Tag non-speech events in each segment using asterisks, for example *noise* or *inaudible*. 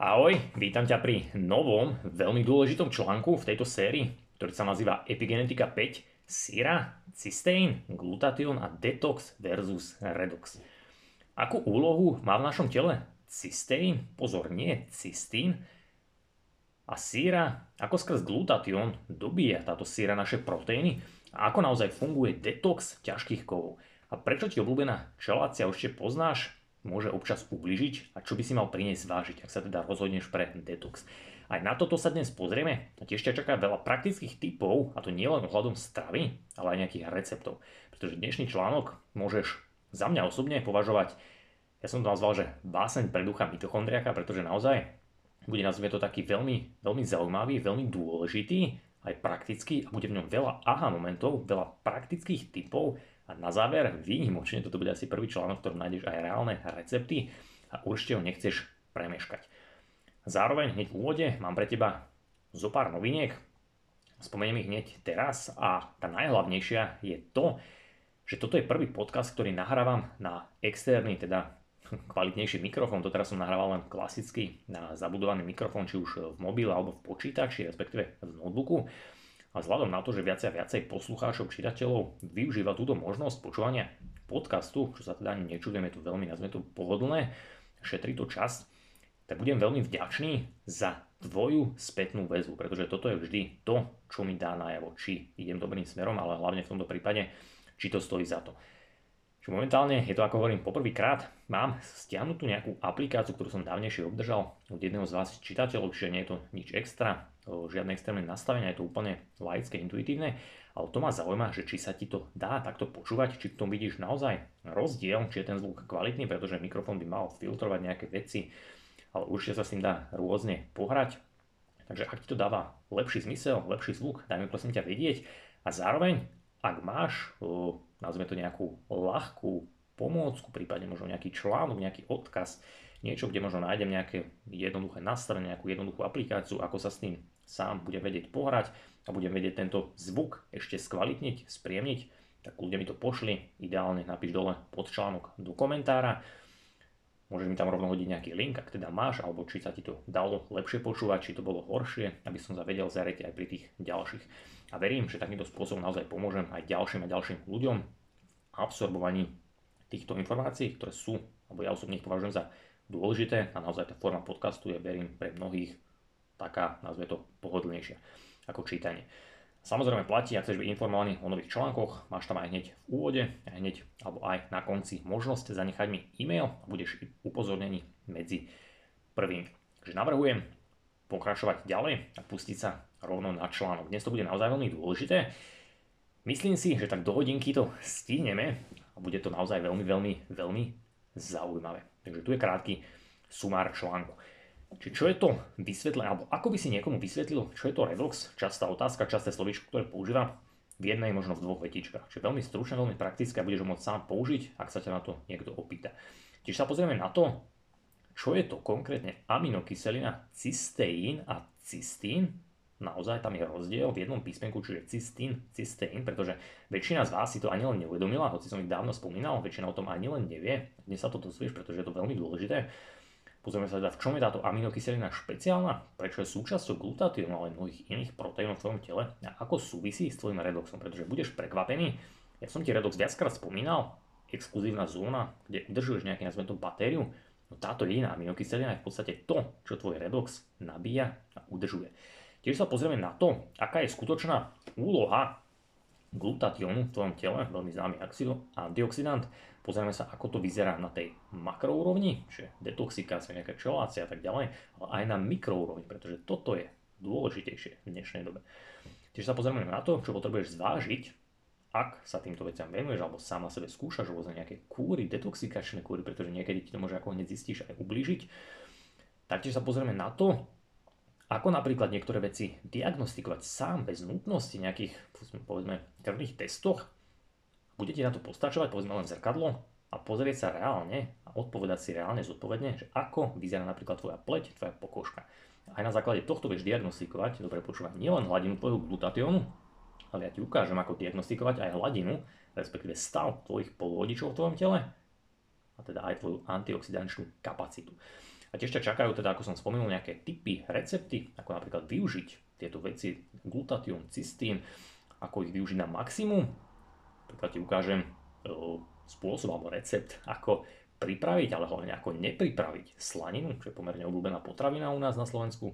Ahoj, vítam ťa pri novom, veľmi dôležitom článku v tejto sérii, ktorý sa nazýva Epigenetika 5, Syra, cysteín, glutation a detox versus redox. Akú úlohu má v našom tele cysteín? Pozor, nie cystín. A síra, ako skrz glutation dobíja táto síra naše proteíny a ako naozaj funguje detox ťažkých kovov. A prečo ti obľúbená čelácia už poznáš? Môže občas ubližiť a čo by si mal priniesť vážiť, ak sa teda rozhodneš pre detox. Aj na toto sa dnes pozrieme a tiež ťa čaká veľa praktických typov, a to nielen ohľadom stravy, ale aj nejakých receptov. Pretože dnešný článok môžeš za mňa osobne považovať, ja som to nazval, že báseň pre ducha mitochondriaka, pretože naozaj bude nazvime to taký veľmi, veľmi zaujímavý, veľmi dôležitý, aj praktický a bude v ňom veľa aha momentov, veľa praktických typov a na záver, výnimočne, toto bude asi prvý článok, v ktorom nájdeš aj reálne recepty a určite ho nechceš premeškať. Zároveň hneď v úvode mám pre teba zo pár noviniek, spomeniem ich hneď teraz a tá najhlavnejšia je to, že toto je prvý podcast, ktorý nahrávam na externý, teda kvalitnejší mikrofón. Doteraz som nahrával len klasicky na zabudovaný mikrofón, či už v mobile alebo v počítači, respektíve v notebooku. A vzhľadom na to, že viacej a viacej poslucháčov, čitateľov využíva túto možnosť počúvania podcastu, čo sa teda ani nečudujem, je to veľmi, nazvime to pohodlné, šetrí to čas, tak budem veľmi vďačný za tvoju spätnú väzbu, pretože toto je vždy to, čo mi dá najavo, či idem dobrým smerom, ale hlavne v tomto prípade, či to stojí za to. Čiže momentálne je to, ako hovorím, poprvýkrát mám stiahnutú nejakú aplikáciu, ktorú som dávnejšie obdržal od jedného z vás čitateľov, čiže nie je to nič extra, žiadne extrémne nastavenia, je to úplne laické, intuitívne, ale to ma zaujíma, že či sa ti to dá takto počúvať, či v tom vidíš naozaj rozdiel, či je ten zvuk kvalitný, pretože mikrofón by mal filtrovať nejaké veci, ale určite sa s tým dá rôzne pohrať. Takže ak ti to dáva lepší zmysel, lepší zvuk, daj mi prosím ťa vedieť. A zároveň, ak máš, nazvime to nejakú ľahkú pomôcku, prípadne možno nejaký článok, nejaký odkaz, niečo, kde možno nájdem nejaké jednoduché nastavenie, nejakú jednoduchú aplikáciu, ako sa s tým sám budem vedieť pohrať a budem vedieť tento zvuk ešte skvalitniť, spriemniť, tak ľudia mi to pošli, ideálne napíš dole pod článok do komentára. Môžeš mi tam rovno hodiť nejaký link, ak teda máš, alebo či sa ti to dalo lepšie počúvať, či to bolo horšie, aby som sa vedel zariť aj pri tých ďalších. A verím, že takýmto spôsobom naozaj pomôžem aj ďalším a ďalším ľuďom v absorbovaní týchto informácií, ktoré sú, alebo ja osobne ich považujem za dôležité a naozaj tá forma podcastu je, verím, pre mnohých taká, nazve to, pohodlnejšia ako čítanie. Samozrejme platí, ak chceš byť informovaný o nových článkoch, máš tam aj hneď v úvode, aj hneď alebo aj na konci možnosť zanechať mi e-mail a budeš upozornený medzi prvými. Takže navrhujem pokračovať ďalej a pustiť sa rovno na článok. Dnes to bude naozaj veľmi dôležité. Myslím si, že tak do hodinky to stihneme a bude to naozaj veľmi, veľmi, veľmi zaujímavé. Takže tu je krátky sumár článku. Čiže čo je to vysvetlenie, alebo ako by si niekomu vysvetlil, čo je to redox? Častá otázka, časté slovíčko, ktoré používa v jednej, možno v dvoch vetičkách. Čiže veľmi stručné, veľmi praktické a budeš ho môcť sám použiť, ak sa ťa na to niekto opýta. Čiže sa pozrieme na to, čo je to konkrétne aminokyselina cysteín a cystín. Naozaj tam je rozdiel v jednom písmenku, čiže cystín, cysteín, pretože väčšina z vás si to ani len neuvedomila, hoci som ich dávno spomínal, väčšina o tom ani len nevie. Dnes sa to dozvieš, pretože je to veľmi dôležité. Pozrieme sa teda, v čom je táto aminokyselina špeciálna, prečo je súčasťou glutatiónu, ale mnohých iných proteínov v tvojom tele? A ako súvisí s tvojim redoxom, pretože budeš prekvapený. Ja som ti redox viackrát spomínal, exkluzívna zóna, kde udržuješ nejaký nazvem to batériu, no táto jediná aminokyselina je v podstate to, čo tvoj redox nabíja a udržuje. Tiež sa pozrieme na to, aká je skutočná úloha glutatiónu v tvojom tele, veľmi známy antioxidant, Pozrieme sa, ako to vyzerá na tej makroúrovni, čiže detoxikácia, nejaká čelácia a tak ďalej, ale aj na mikroúrovni, pretože toto je dôležitejšie v dnešnej dobe. Tiež sa pozrieme na to, čo potrebuješ zvážiť, ak sa týmto veciam venuješ alebo sám na sebe skúšaš rôzne nejaké kúry, detoxikačné kúry, pretože niekedy ti to môže ako hneď zistíš aj ublížiť. Taktiež sa pozrieme na to, ako napríklad niektoré veci diagnostikovať sám bez nutnosti nejakých, povedzme, krvných testoch, bude ti na to postačovať, povedzme len zrkadlo a pozrieť sa reálne a odpovedať si reálne zodpovedne, že ako vyzerá napríklad tvoja pleť, tvoja pokožka. Aj na základe tohto vieš diagnostikovať, dobre počúvať, nielen hladinu tvojho glutatiónu, ale ja ti ukážem, ako diagnostikovať aj hladinu, respektíve stav tvojich poluvodičov v tvojom tele a teda aj tvoju antioxidančnú kapacitu. A tiež ťa čakajú teda, ako som spomenul, nejaké typy, recepty, ako napríklad využiť tieto veci, glutatión, cystín, ako ich využiť na maximum. Napríklad ti ukážem e, spôsob alebo recept, ako pripraviť, ale hlavne ako nepripraviť slaninu, čo je pomerne obľúbená potravina u nás na Slovensku.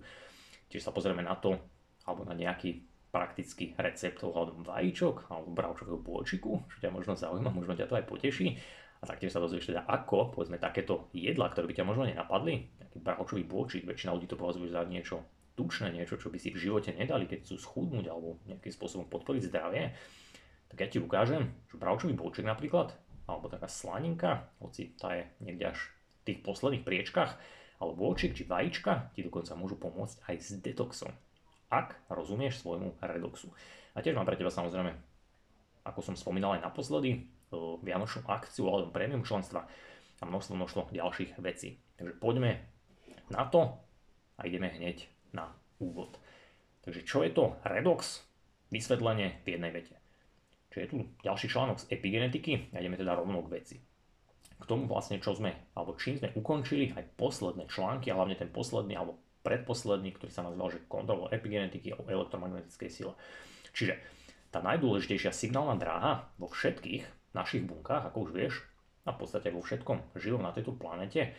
Tiež sa pozrieme na to, alebo na nejaký praktický recept ohľadom vajíčok alebo bravčového bôčiku, čo ťa možno zaujíma, možno ťa to aj poteší. A taktiež sa dozvieš teda ako, povedzme, takéto jedla, ktoré by ťa možno nenapadli, nejaký bravčový bôčik, väčšina ľudí to považuje za niečo tučné, niečo, čo by si v živote nedali, keď chcú schudnúť alebo nejakým spôsobom podporiť zdravie, tak ja ti ukážem, že bravčový bôčik napríklad, alebo taká slaninka, hoci tá je niekde až v tých posledných priečkách, alebo bôčik či vajíčka ti dokonca môžu pomôcť aj s detoxom ak rozumieš svojmu redoxu. A tiež mám pre teba samozrejme, ako som spomínal aj naposledy, vianočnú akciu alebo prémium členstva a množstvo, množstvo ďalších vecí. Takže poďme na to a ideme hneď na úvod. Takže čo je to redox? Vysvetlenie v jednej vete. Čiže je tu ďalší článok z epigenetiky a ideme teda rovno k veci. K tomu vlastne, čo sme, alebo čím sme ukončili aj posledné články, a hlavne ten posledný, alebo predposledný, ktorý sa nazval, že kontrola epigenetiky o elektromagnetickej sile. Čiže tá najdôležitejšia signálna dráha vo všetkých našich bunkách, ako už vieš, a v podstate vo všetkom živom na tejto planete,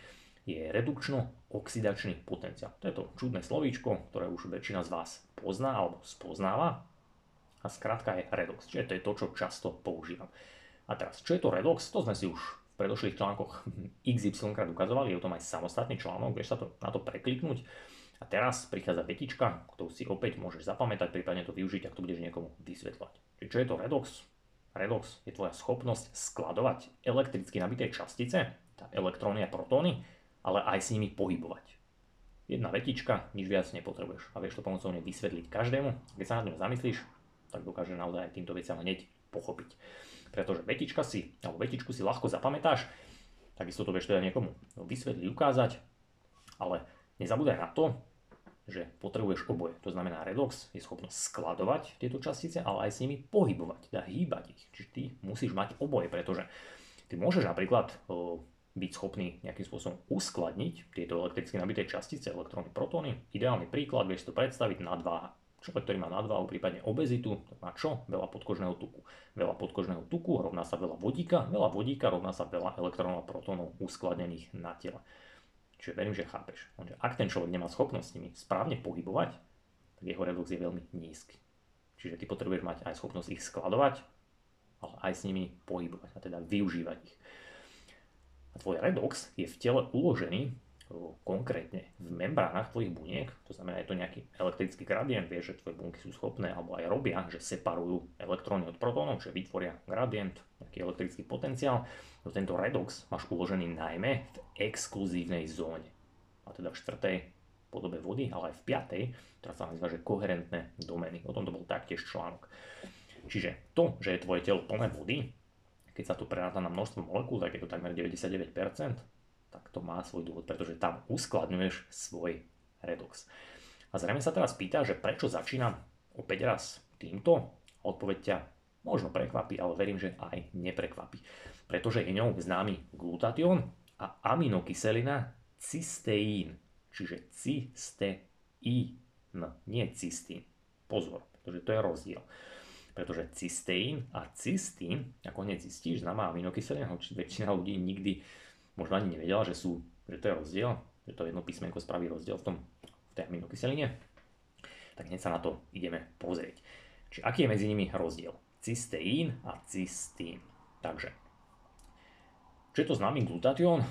je redukčno-oxidačný potenciál. To je to čudné slovíčko, ktoré už väčšina z vás pozná alebo spoznáva. A skrátka je redox, čiže to je to, čo často používam. A teraz, čo je to redox? To sme si už v predošlých článkoch *laughs* XY krát ukazovali, je o tom aj samostatný článok, vieš sa to, na to prekliknúť. A teraz prichádza vetička, ktorú si opäť môžeš zapamätať, prípadne to využiť, ak to budeš niekomu vysvetľovať. Čiže čo je to redox? Redox je tvoja schopnosť skladovať elektricky nabité častice, tá elektróny a protóny, ale aj s nimi pohybovať. Jedna vetička, nič viac nepotrebuješ a vieš to pomocou nej vysvetliť každému. Keď sa nad ňou zamyslíš, tak dokáže naozaj aj týmto veciam hneď pochopiť. Pretože vetička si, alebo vetičku si ľahko zapamätáš, takisto to vieš teda niekomu vysvetliť, ukázať, ale Nezabúdaj na to, že potrebuješ oboje. To znamená, redox je schopnosť skladovať tieto častice, ale aj s nimi pohybovať, teda hýbať ich. Čiže ty musíš mať oboje, pretože ty môžeš napríklad byť schopný nejakým spôsobom uskladniť tieto elektricky nabité častice, elektróny, protóny. Ideálny príklad, vieš to predstaviť nadváha. Človek, ktorý má nadváhu, prípadne obezitu, má čo? Veľa podkožného tuku. Veľa podkožného tuku rovná sa veľa vodíka, veľa vodíka rovná sa veľa elektrónov a protónov uskladnených na tele. Čiže verím, že chápeš. ak ten človek nemá schopnosť s nimi správne pohybovať, tak jeho redox je veľmi nízky. Čiže ty potrebuješ mať aj schopnosť ich skladovať, ale aj s nimi pohybovať a teda využívať ich. A tvoj redox je v tele uložený konkrétne v membránach tvojich buniek, to znamená, je to nejaký elektrický gradient, vieš, že tvoje bunky sú schopné alebo aj robia, že separujú elektróny od protónov, že vytvoria gradient, nejaký elektrický potenciál. No tento redox máš uložený najmä v exkluzívnej zóne, a teda v štvrtej podobe vody, ale aj v piatej, ktorá sa nazýva, že koherentné domény. O tomto bol taktiež článok. Čiže to, že je tvoje telo plné vody, keď sa to preráta na množstvo molekúl, tak je to takmer 99%, tak to má svoj dôvod, pretože tam uskladňuješ svoj redox. A zrejme sa teraz pýta, že prečo začínam opäť raz týmto? Odpoveď ťa možno prekvapí, ale verím, že aj neprekvapí. Pretože je ňou známy glutatión a aminokyselina cysteín, čiže cysteín, nie cystín. Pozor, pretože to je rozdiel. Pretože cysteín a cystín, ako hneď zistíš, známa aminokyselina, hoci väčšina ľudí nikdy možno ani nevedela, že, sú, že to je rozdiel, že to jedno písmenko spraví rozdiel v, tom, v tej aminokyseline, tak hneď sa na to ideme pozrieť. Čiže aký je medzi nimi rozdiel? Cysteín a cystín. Takže, čo je to známy glutatión?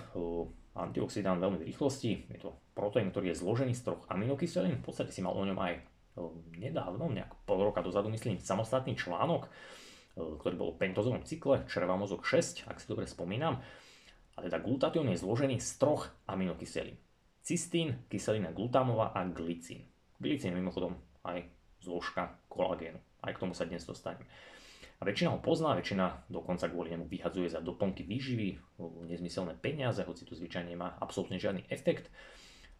Antioxidant veľmi v rýchlosti. Je to proteín, ktorý je zložený z troch aminokyselín. V podstate si mal o ňom aj nedávno, nejak pol roka dozadu, myslím, samostatný článok, ktorý bol o pentozovom cykle, červa mozog 6, ak si dobre spomínam. A teda glutatión je zložený z troch aminokyselín. Cystín, kyselina glutamová a glicín. Glicín je mimochodom aj zložka kolagénu. Aj k tomu sa dnes dostaneme. A väčšina ho pozná, väčšina dokonca kvôli nemu vyhadzuje za doplnky výživy, nezmyselné peniaze, hoci to zvyčajne nemá absolútne žiadny efekt.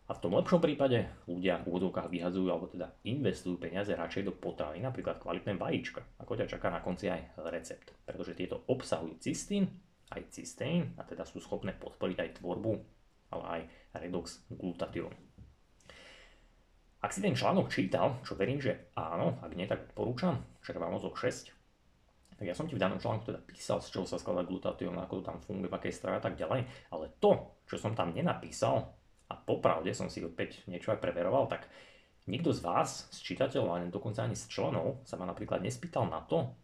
A v tom lepšom prípade ľudia v úvodovkách vyhadzujú alebo teda investujú peniaze radšej do potravy, napríklad kvalitné vajíčka, ako ťa čaká na konci aj recept. Pretože tieto obsahujú cystín, aj cysteín a teda sú schopné podporiť aj tvorbu, ale aj redox glutatión. Ak si ten článok čítal, čo verím, že áno, ak nie, tak porúčam, však mám mozog 6, tak ja som ti v danom článku teda písal, z čoho sa skladá glutatión, ako to tam funguje, v akej strave a tak ďalej, ale to, čo som tam nenapísal, a popravde som si opäť niečo aj preveroval, tak nikto z vás, z čitateľov, ani dokonca ani z členov, sa ma napríklad nespýtal na to,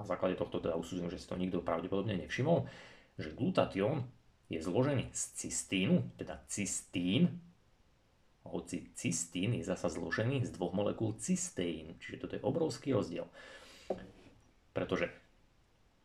na základe tohto teda usúdim, že si to nikto pravdepodobne nevšimol, že glutatión je zložený z cystínu, teda cystín, hoci cystín je zasa zložený z dvoch molekúl cysteínu, čiže toto je obrovský rozdiel. Pretože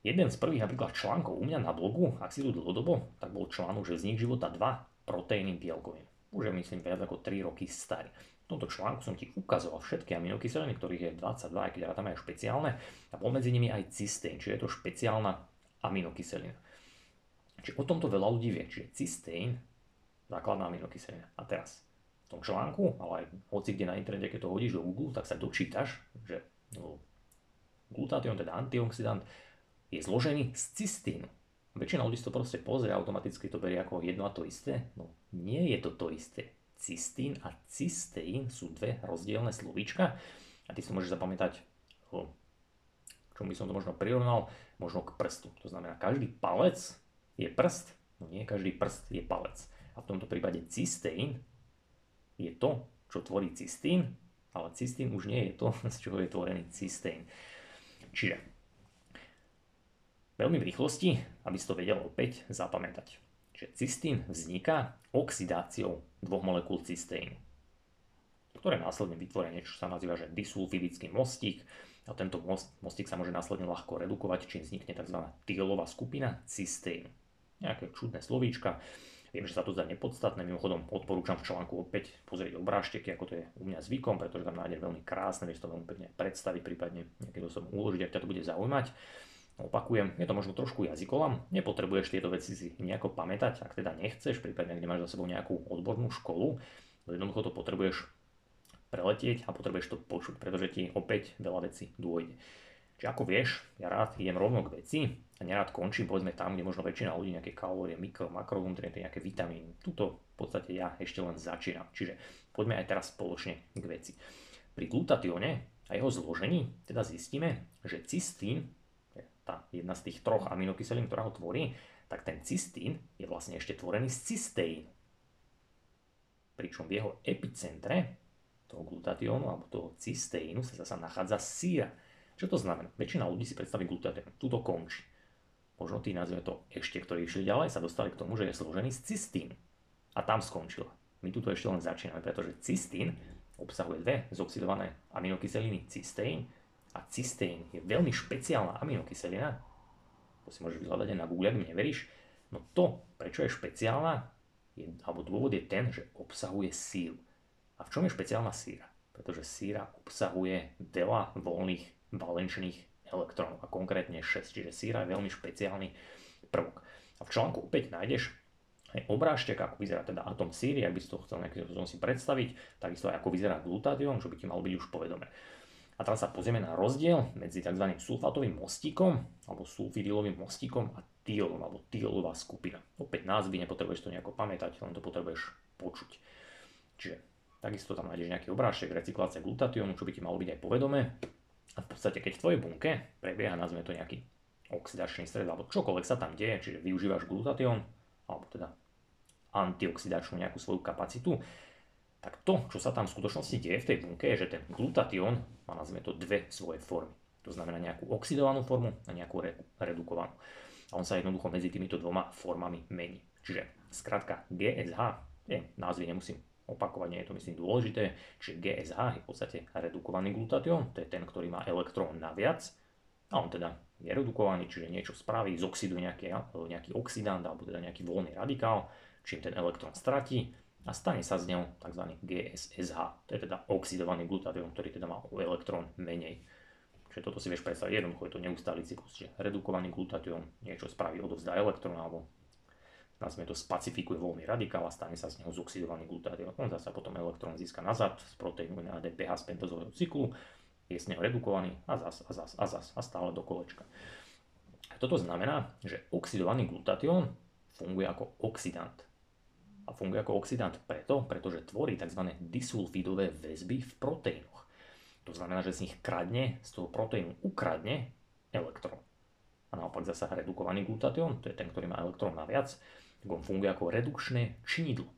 jeden z prvých napríklad článkov u mňa na blogu, ak si tu dlhodobo, tak bol článok, že vznik života 2 proteíny bielkovín. Už je myslím viac ako 3 roky starý. V tomto článku som ti ukazoval všetky aminokyseliny, ktorých je 22, aj keď tam aj špeciálne, a bol medzi nimi aj cysteín, čiže je to špeciálna aminokyselina. Čiže o tomto veľa ľudí vie, čiže cysteín, základná aminokyselina. A teraz, v tom článku, ale aj hoci kde na internete, keď to hodíš do Google, tak sa dočítaš, že no, glutatión, teda antioxidant, je zložený z cystínu. Väčšina ľudí to proste pozrie automaticky to berie ako jedno a to isté. No nie je to to isté cystín a cysteín sú dve rozdielne slovíčka a ty si môžeš zapamätať, čomu by som to možno prirovnal, možno k prstu. To znamená, každý palec je prst, no nie každý prst je palec. A v tomto prípade cysteín je to, čo tvorí cystín, ale cystín už nie je to, *laughs* z čoho je tvorený cysteín. Čiže veľmi v rýchlosti, aby si to vedel opäť zapamätať že cystín vzniká oxidáciou dvoch molekúl cysténu, ktoré následne vytvoria niečo, čo sa nazýva že disulfidický mostík a tento most, mostík sa môže následne ľahko redukovať, čím vznikne tzv. tiolová skupina cysténu. Nejaké čudné slovíčka, Viem, že sa to zdá nepodstatné, mimochodom odporúčam v článku opäť pozrieť obrážteky, ako to je u mňa zvykom, pretože tam nájdem veľmi krásne, vieš to veľmi pekne predstaviť, prípadne nejakým som uložiť, ak ťa to bude zaujímať. Opakujem, je to možno trošku jazykolam, nepotrebuješ tieto veci si nejako pamätať, ak teda nechceš, prípadne ak nemáš za sebou nejakú odbornú školu, jednoducho to potrebuješ preletieť a potrebuješ to počuť, pretože ti opäť veľa vecí dôjde. Čiže ako vieš, ja rád idem rovno k veci a nerád končím povedzme tam, kde možno väčšina ľudí nejaké kalórie, mikro, makronutrienty, nejaké vitamíny. Tuto v podstate ja ešte len začínam. Čiže poďme aj teraz spoločne k veci. Pri glutatióne a jeho zložení teda zistíme, že cystín tá jedna z tých troch aminokyselín, ktorá ho tvorí, tak ten cystín je vlastne ešte tvorený z cysteínu. Pričom v jeho epicentre toho glutatiónu alebo toho cysteínu sa zase nachádza síra. Čo to znamená? Väčšina ľudí si predstaví glutatión. Tuto končí. Možno tí nazveme to ešte, ktorí išli ďalej, sa dostali k tomu, že je složený z cystínu. A tam skončila. My tu ešte len začíname, pretože cystín obsahuje dve zoxidované aminokyseliny cysteín a cysteín je veľmi špeciálna aminokyselina, to si môžeš vyhľadať aj na Google, ak mi neveríš, no to, prečo je špeciálna, je, alebo dôvod je ten, že obsahuje síru. A v čom je špeciálna síra? Pretože síra obsahuje veľa voľných valenčných elektrónov a konkrétne 6, čiže síra je veľmi špeciálny prvok. A v článku opäť nájdeš aj obrážtek, ako vyzerá teda atom síry, ak by si to chcel nejakým spôsobom si predstaviť, takisto aj ako vyzerá glutatión, čo by ti malo byť už povedomé. A teraz sa pozrieme na rozdiel medzi tzv. sulfátovým mostíkom alebo sulfidylovým mostíkom a tiolom alebo tiolová skupina. Opäť názvy, nepotrebuješ to nejako pamätať, len to potrebuješ počuť. Čiže takisto tam nájdeš nejaký obrážek recyklácie glutatiónu, čo by ti malo byť aj povedomé. A v podstate, keď v tvojej bunke prebieha, nazvime to nejaký oxidačný stres alebo čokoľvek sa tam deje, čiže využívaš glutatión, alebo teda antioxidačnú nejakú svoju kapacitu, tak to, čo sa tam v skutočnosti deje v tej bunke, je, že ten glutatión má nazvime to dve svoje formy. To znamená nejakú oxidovanú formu a nejakú re- redukovanú. A on sa jednoducho medzi týmito dvoma formami mení. Čiže skratka GSH, je, názvy nemusím opakovať, nie je to myslím dôležité, čiže GSH je v podstate redukovaný glutatión, to je ten, ktorý má elektrón naviac, a on teda je redukovaný, čiže niečo spraví, zoxiduje nejaký, nejaký oxidant alebo teda nejaký voľný radikál, čím ten elektrón stratí a stane sa z neho tzv. GSSH, to je teda oxidovaný glutatión, ktorý teda má o elektrón menej. Čiže toto si vieš predstaviť, jednoducho je to neustály cyklus, čiže redukovaný glutatión niečo spraví, odovzdá elektrón alebo nazvime to spacifikuje voľný radikál a stane sa z neho zoxidovaný glutatión. On zase potom elektrón získa nazad z proteínu na ADPH z pentozového cyklu, je z neho redukovaný a zas a zas a zas a stále do kolečka. Toto znamená, že oxidovaný glutatión funguje ako oxidant a funguje ako oxidant preto, pretože tvorí tzv. disulfidové väzby v proteínoch. To znamená, že z nich kradne, z toho proteínu ukradne elektrón. A naopak zasa redukovaný glutatión, to je ten, ktorý má elektrón naviac, tak on funguje ako redukčné činidlo.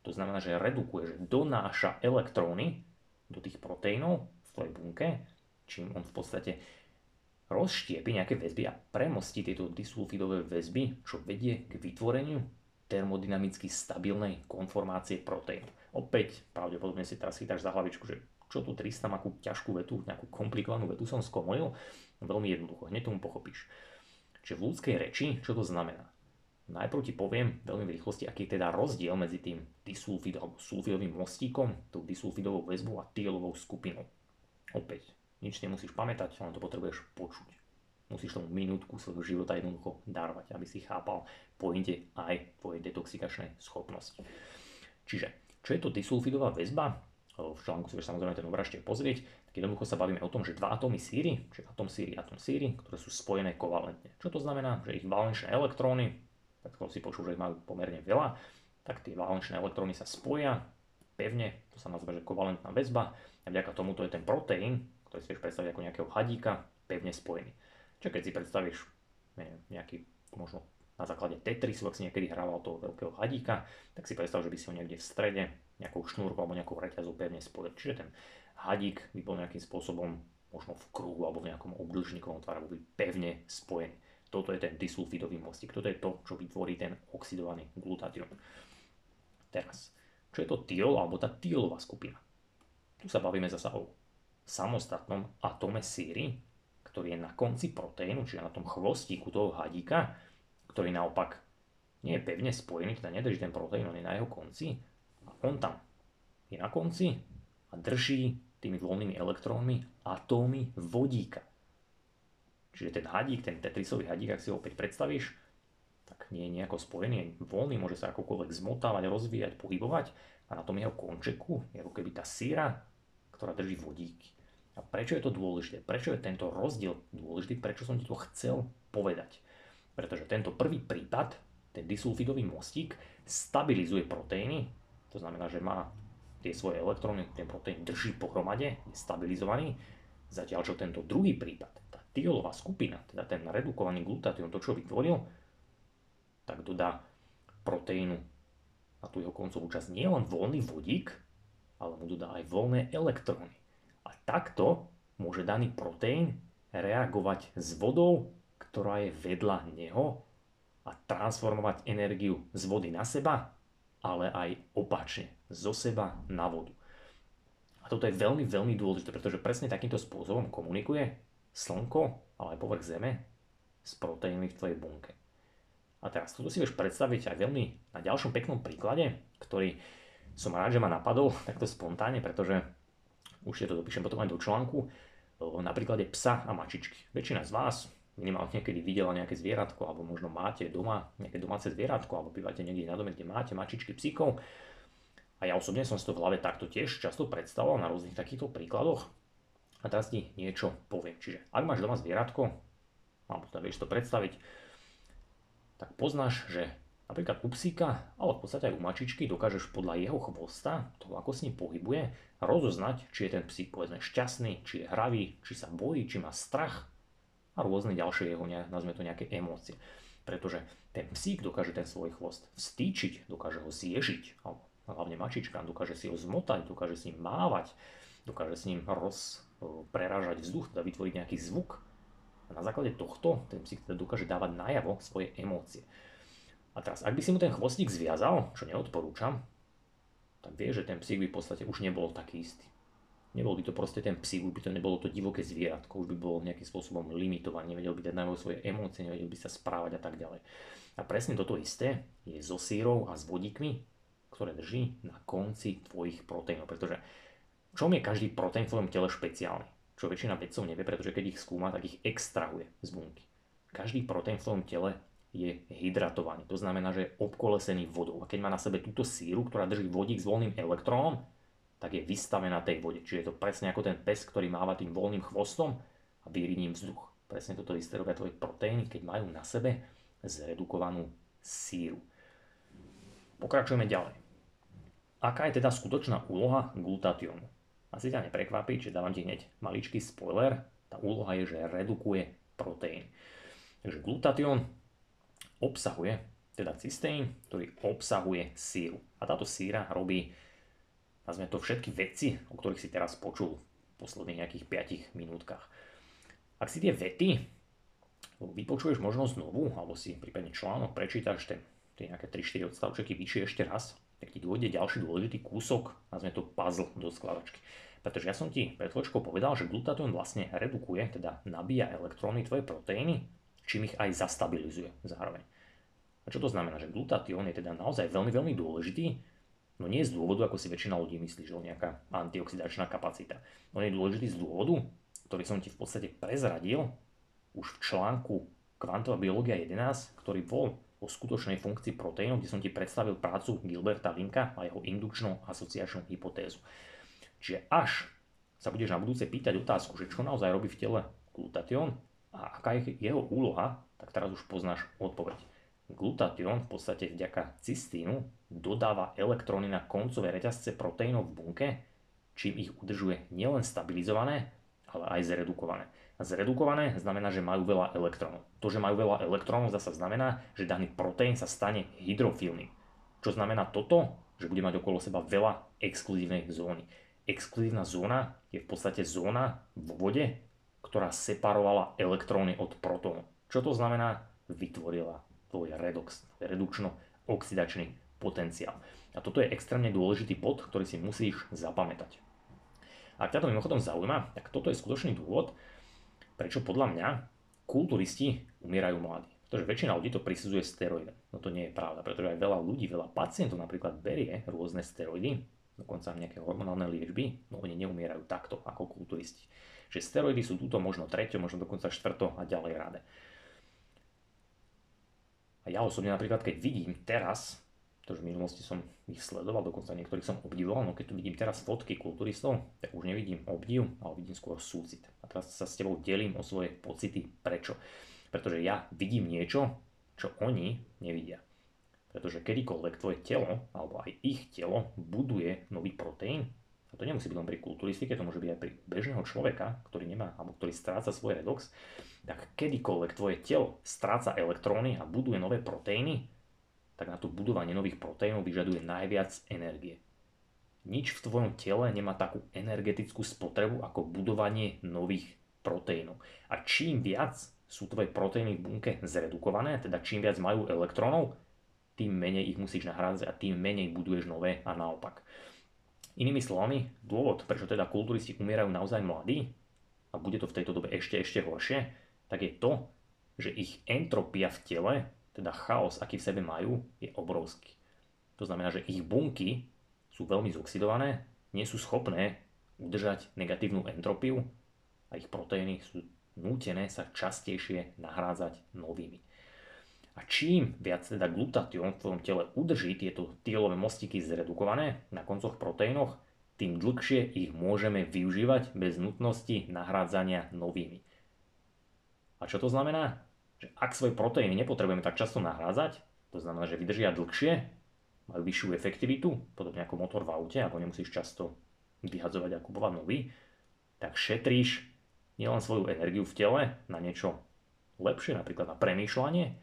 To znamená, že redukuje, že donáša elektróny do tých proteínov v tvojej bunke, čím on v podstate rozštiepi nejaké väzby a premostí tieto disulfidové väzby, čo vedie k vytvoreniu termodynamicky stabilnej konformácie proteínu. Opäť pravdepodobne si teraz chytáš za hlavičku, že čo tu 300 akú ťažkú vetu, nejakú komplikovanú vetu som skomolil, veľmi jednoducho, hneď tomu pochopíš. Čiže v ľudskej reči, čo to znamená? Najprv ti poviem veľmi v rýchlosti, aký je teda rozdiel medzi tým disulfid alebo sulfidovým mostíkom, tou disulfidovou väzbou a tielovou skupinou. Opäť, nič nemusíš pamätať, len to potrebuješ počuť. Musíš tomu minútku svojho života jednoducho darovať, aby si chápal pointe aj tvojej detoxikačnej schopnosti. Čiže, čo je to disulfidová väzba? V článku si samozrejme ten obraz pozrieť, tak jednoducho sa bavíme o tom, že dva atómy síry, čiže atóm síry, atóm síry, ktoré sú spojené kovalentne. Čo to znamená? Že ich valenčné elektróny, tak si počul, že ich majú pomerne veľa, tak tie valenčné elektróny sa spoja pevne, to sa nazýva, že kovalentná väzba a vďaka tomuto je ten proteín, ktorý si vieš predstaviť ako nejakého hadíka, pevne spojený. Čo keď si predstavíš neviem, nejaký, možno na základe Tetrisu, ak si niekedy hrával toho veľkého hadíka, tak si predstav, že by si ho niekde v strede nejakou šnúrkou alebo nejakou reťazou pevne spojil. Čiže ten hadík by bol nejakým spôsobom možno v kruhu alebo v nejakom obdĺžnikovom tvare by pevne spojený. Toto je ten disulfidový mostík. Toto je to, čo vytvorí ten oxidovaný glutatión. Teraz, čo je to tiol alebo tá tiolová skupina? Tu sa bavíme zasa o samostatnom atome síry, ktorý je na konci proteínu, čiže na tom chvostíku toho hadíka, ktorý naopak nie je pevne spojený, teda nedrží ten proteín, on je na jeho konci a on tam je na konci a drží tými voľnými elektrónmi atómy vodíka. Čiže ten hadík, ten tetrisový hadík, ak si ho opäť predstavíš, tak nie je nejako spojený, je voľný, môže sa akokoľvek zmotávať, rozvíjať, pohybovať a na tom jeho končeku je ako keby tá síra, ktorá drží vodíky. A prečo je to dôležité? Prečo je tento rozdiel dôležitý? Prečo som ti to chcel povedať? Pretože tento prvý prípad, ten disulfidový mostík, stabilizuje proteíny, to znamená, že má tie svoje elektróny, ten proteín drží pohromade, je stabilizovaný, zatiaľ čo tento druhý prípad, tá tiolová skupina, teda ten redukovaný glutatión, to čo vytvoril, tak dodá proteínu na tú jeho koncovú časť nie len voľný vodík, ale mu dodá aj voľné elektróny. A takto môže daný proteín reagovať s vodou, ktorá je vedľa neho a transformovať energiu z vody na seba, ale aj opačne, zo seba na vodu. A toto je veľmi, veľmi dôležité, pretože presne takýmto spôsobom komunikuje Slnko, ale aj povrch Zeme s proteínmi v tvojej bunke. A teraz toto si vieš predstaviť aj veľmi na ďalšom peknom príklade, ktorý som rád, že ma napadol *laughs* takto spontánne, pretože už to dopíšem potom aj do článku, na príklade psa a mačičky. Väčšina z vás minimálne niekedy videla nejaké zvieratko, alebo možno máte doma nejaké domáce zvieratko, alebo bývate niekde na dome, kde máte mačičky, psíkov. A ja osobne som si to v hlave takto tiež často predstavoval na rôznych takýchto príkladoch. A teraz ti niečo poviem. Čiže ak máš doma zvieratko, alebo teda vieš to predstaviť, tak poznáš, že Napríklad u psíka, ale v podstate aj u mačičky dokážeš podľa jeho chvosta, toho ako s ním pohybuje, rozoznať, či je ten psík povedzme šťastný, či je hravý, či sa bojí, či má strach a rôzne ďalšie jeho, nazvime to nejaké emócie. Pretože ten psík dokáže ten svoj chvost vstýčiť, dokáže ho zježiť, alebo hlavne mačička, dokáže si ho zmotať, dokáže s ním mávať, dokáže s ním roz, prerážať vzduch, teda vytvoriť nejaký zvuk. A na základe tohto ten psík teda dokáže dávať najavo svoje emócie. A teraz, ak by si mu ten chvostík zviazal, čo neodporúčam, tak vie, že ten psík by v podstate už nebol taký istý. Nebol by to proste ten psík, už by to nebolo to divoké zvieratko, už by bol nejakým spôsobom limitovaný, nevedel by dať na svoje emócie, nevedel by sa správať a tak ďalej. A presne toto isté je so sírou a s vodíkmi, ktoré drží na konci tvojich proteínov, pretože čom je každý proteín v tvojom tele špeciálny? Čo väčšina vedcov nevie, pretože keď ich skúma, tak ich extrahuje z bunky. Každý proteín v tvojom tele je hydratovaný. To znamená, že je obkolesený vodou. A keď má na sebe túto síru, ktorá drží vodík s voľným elektrónom, tak je vystavená tej vode. Čiže je to presne ako ten pes, ktorý máva tým voľným chvostom a víri ním vzduch. Presne toto isté robia tvoje proteíny, keď majú na sebe zredukovanú síru. Pokračujeme ďalej. Aká je teda skutočná úloha glutatiónu? Asi ťa neprekvapí, že dávam ti hneď maličký spoiler. Tá úloha je, že redukuje proteín. Takže glutatión obsahuje teda cysteín, ktorý obsahuje síru. A táto síra robí nazvime to všetky veci, o ktorých si teraz počul v posledných nejakých 5 minútkach. Ak si tie vety vypočuješ možno znovu, alebo si prípadne článok prečítaš ten tie nejaké 3-4 odstavčeky vyššie ešte raz, tak ti dôjde ďalší dôležitý kúsok, nazvime to puzzle do skladačky. Pretože ja som ti pred chvíľočkou povedal, že glutatión vlastne redukuje, teda nabíja elektróny tvoje proteíny, čím ich aj zastabilizuje zároveň. A čo to znamená? Že glutatión je teda naozaj veľmi, veľmi dôležitý, no nie z dôvodu, ako si väčšina ľudí myslí, že je nejaká antioxidačná kapacita. On je dôležitý z dôvodu, ktorý som ti v podstate prezradil už v článku Kvantová biológia 11, ktorý bol o skutočnej funkcii proteínov, kde som ti predstavil prácu Gilberta Linka a jeho indukčnú asociačnú hypotézu. Čiže až sa budeš na budúce pýtať otázku, že čo naozaj robí v tele glutatión a aká je jeho úloha, tak teraz už poznáš odpoveď. Glutatión v podstate vďaka cystínu dodáva elektróny na koncové reťazce proteínov v bunke, čím ich udržuje nielen stabilizované, ale aj zredukované. Zredukované znamená, že majú veľa elektrónov. To, že majú veľa elektrónov, zase znamená, že daný proteín sa stane hydrofilným. Čo znamená toto? Že bude mať okolo seba veľa exkluzívnej zóny. Exkluzívna zóna je v podstate zóna vo vode, ktorá separovala elektróny od protónov. Čo to znamená? Vytvorila tvoj redox, redukčno-oxidačný potenciál. A toto je extrémne dôležitý bod, ktorý si musíš zapamätať. Ak ťa to mimochodom zaujíma, tak toto je skutočný dôvod, prečo podľa mňa kulturisti umierajú mladí. Pretože väčšina ľudí to prisudzuje steroidom. No to nie je pravda, pretože aj veľa ľudí, veľa pacientov napríklad berie rôzne steroidy, dokonca nejaké hormonálne liečby, no oni neumierajú takto ako kulturisti. Že steroidy sú túto možno treťo, možno dokonca štvrto a ďalej rade. A ja osobne napríklad, keď vidím teraz pretože v minulosti som ich sledoval, dokonca niektorých som obdivoval, no keď tu vidím teraz fotky kulturistov, tak už nevidím obdiv, ale vidím skôr súcit. A teraz sa s tebou delím o svoje pocity. Prečo? Pretože ja vidím niečo, čo oni nevidia. Pretože kedykoľvek tvoje telo, alebo aj ich telo, buduje nový proteín, a to nemusí byť len pri kulturistike, to môže byť aj pri bežného človeka, ktorý nemá, alebo ktorý stráca svoj redox, tak kedykoľvek tvoje telo stráca elektróny a buduje nové proteíny, tak na to budovanie nových proteínov vyžaduje najviac energie. Nič v tvojom tele nemá takú energetickú spotrebu ako budovanie nových proteínov. A čím viac sú tvoje proteíny v bunke zredukované, teda čím viac majú elektrónov, tým menej ich musíš nahrádzať a tým menej buduješ nové a naopak. Inými slovami, dôvod, prečo teda kulturisti umierajú naozaj mladí, a bude to v tejto dobe ešte ešte horšie, tak je to, že ich entropia v tele teda chaos, aký v sebe majú, je obrovský. To znamená, že ich bunky sú veľmi zoxidované, nie sú schopné udržať negatívnu entropiu a ich proteíny sú nútené sa častejšie nahrádzať novými. A čím viac teda glutatión v tvojom tele udrží tieto tielové mostiky zredukované na koncoch proteínoch, tým dlhšie ich môžeme využívať bez nutnosti nahrádzania novými. A čo to znamená? že ak svoje proteíny nepotrebujeme tak často nahrádzať, to znamená, že vydržia dlhšie, majú vyššiu efektivitu, podobne ako motor v aute, ako nemusíš často vyhadzovať a kupovať nový, tak šetríš nielen svoju energiu v tele na niečo lepšie, napríklad na premýšľanie,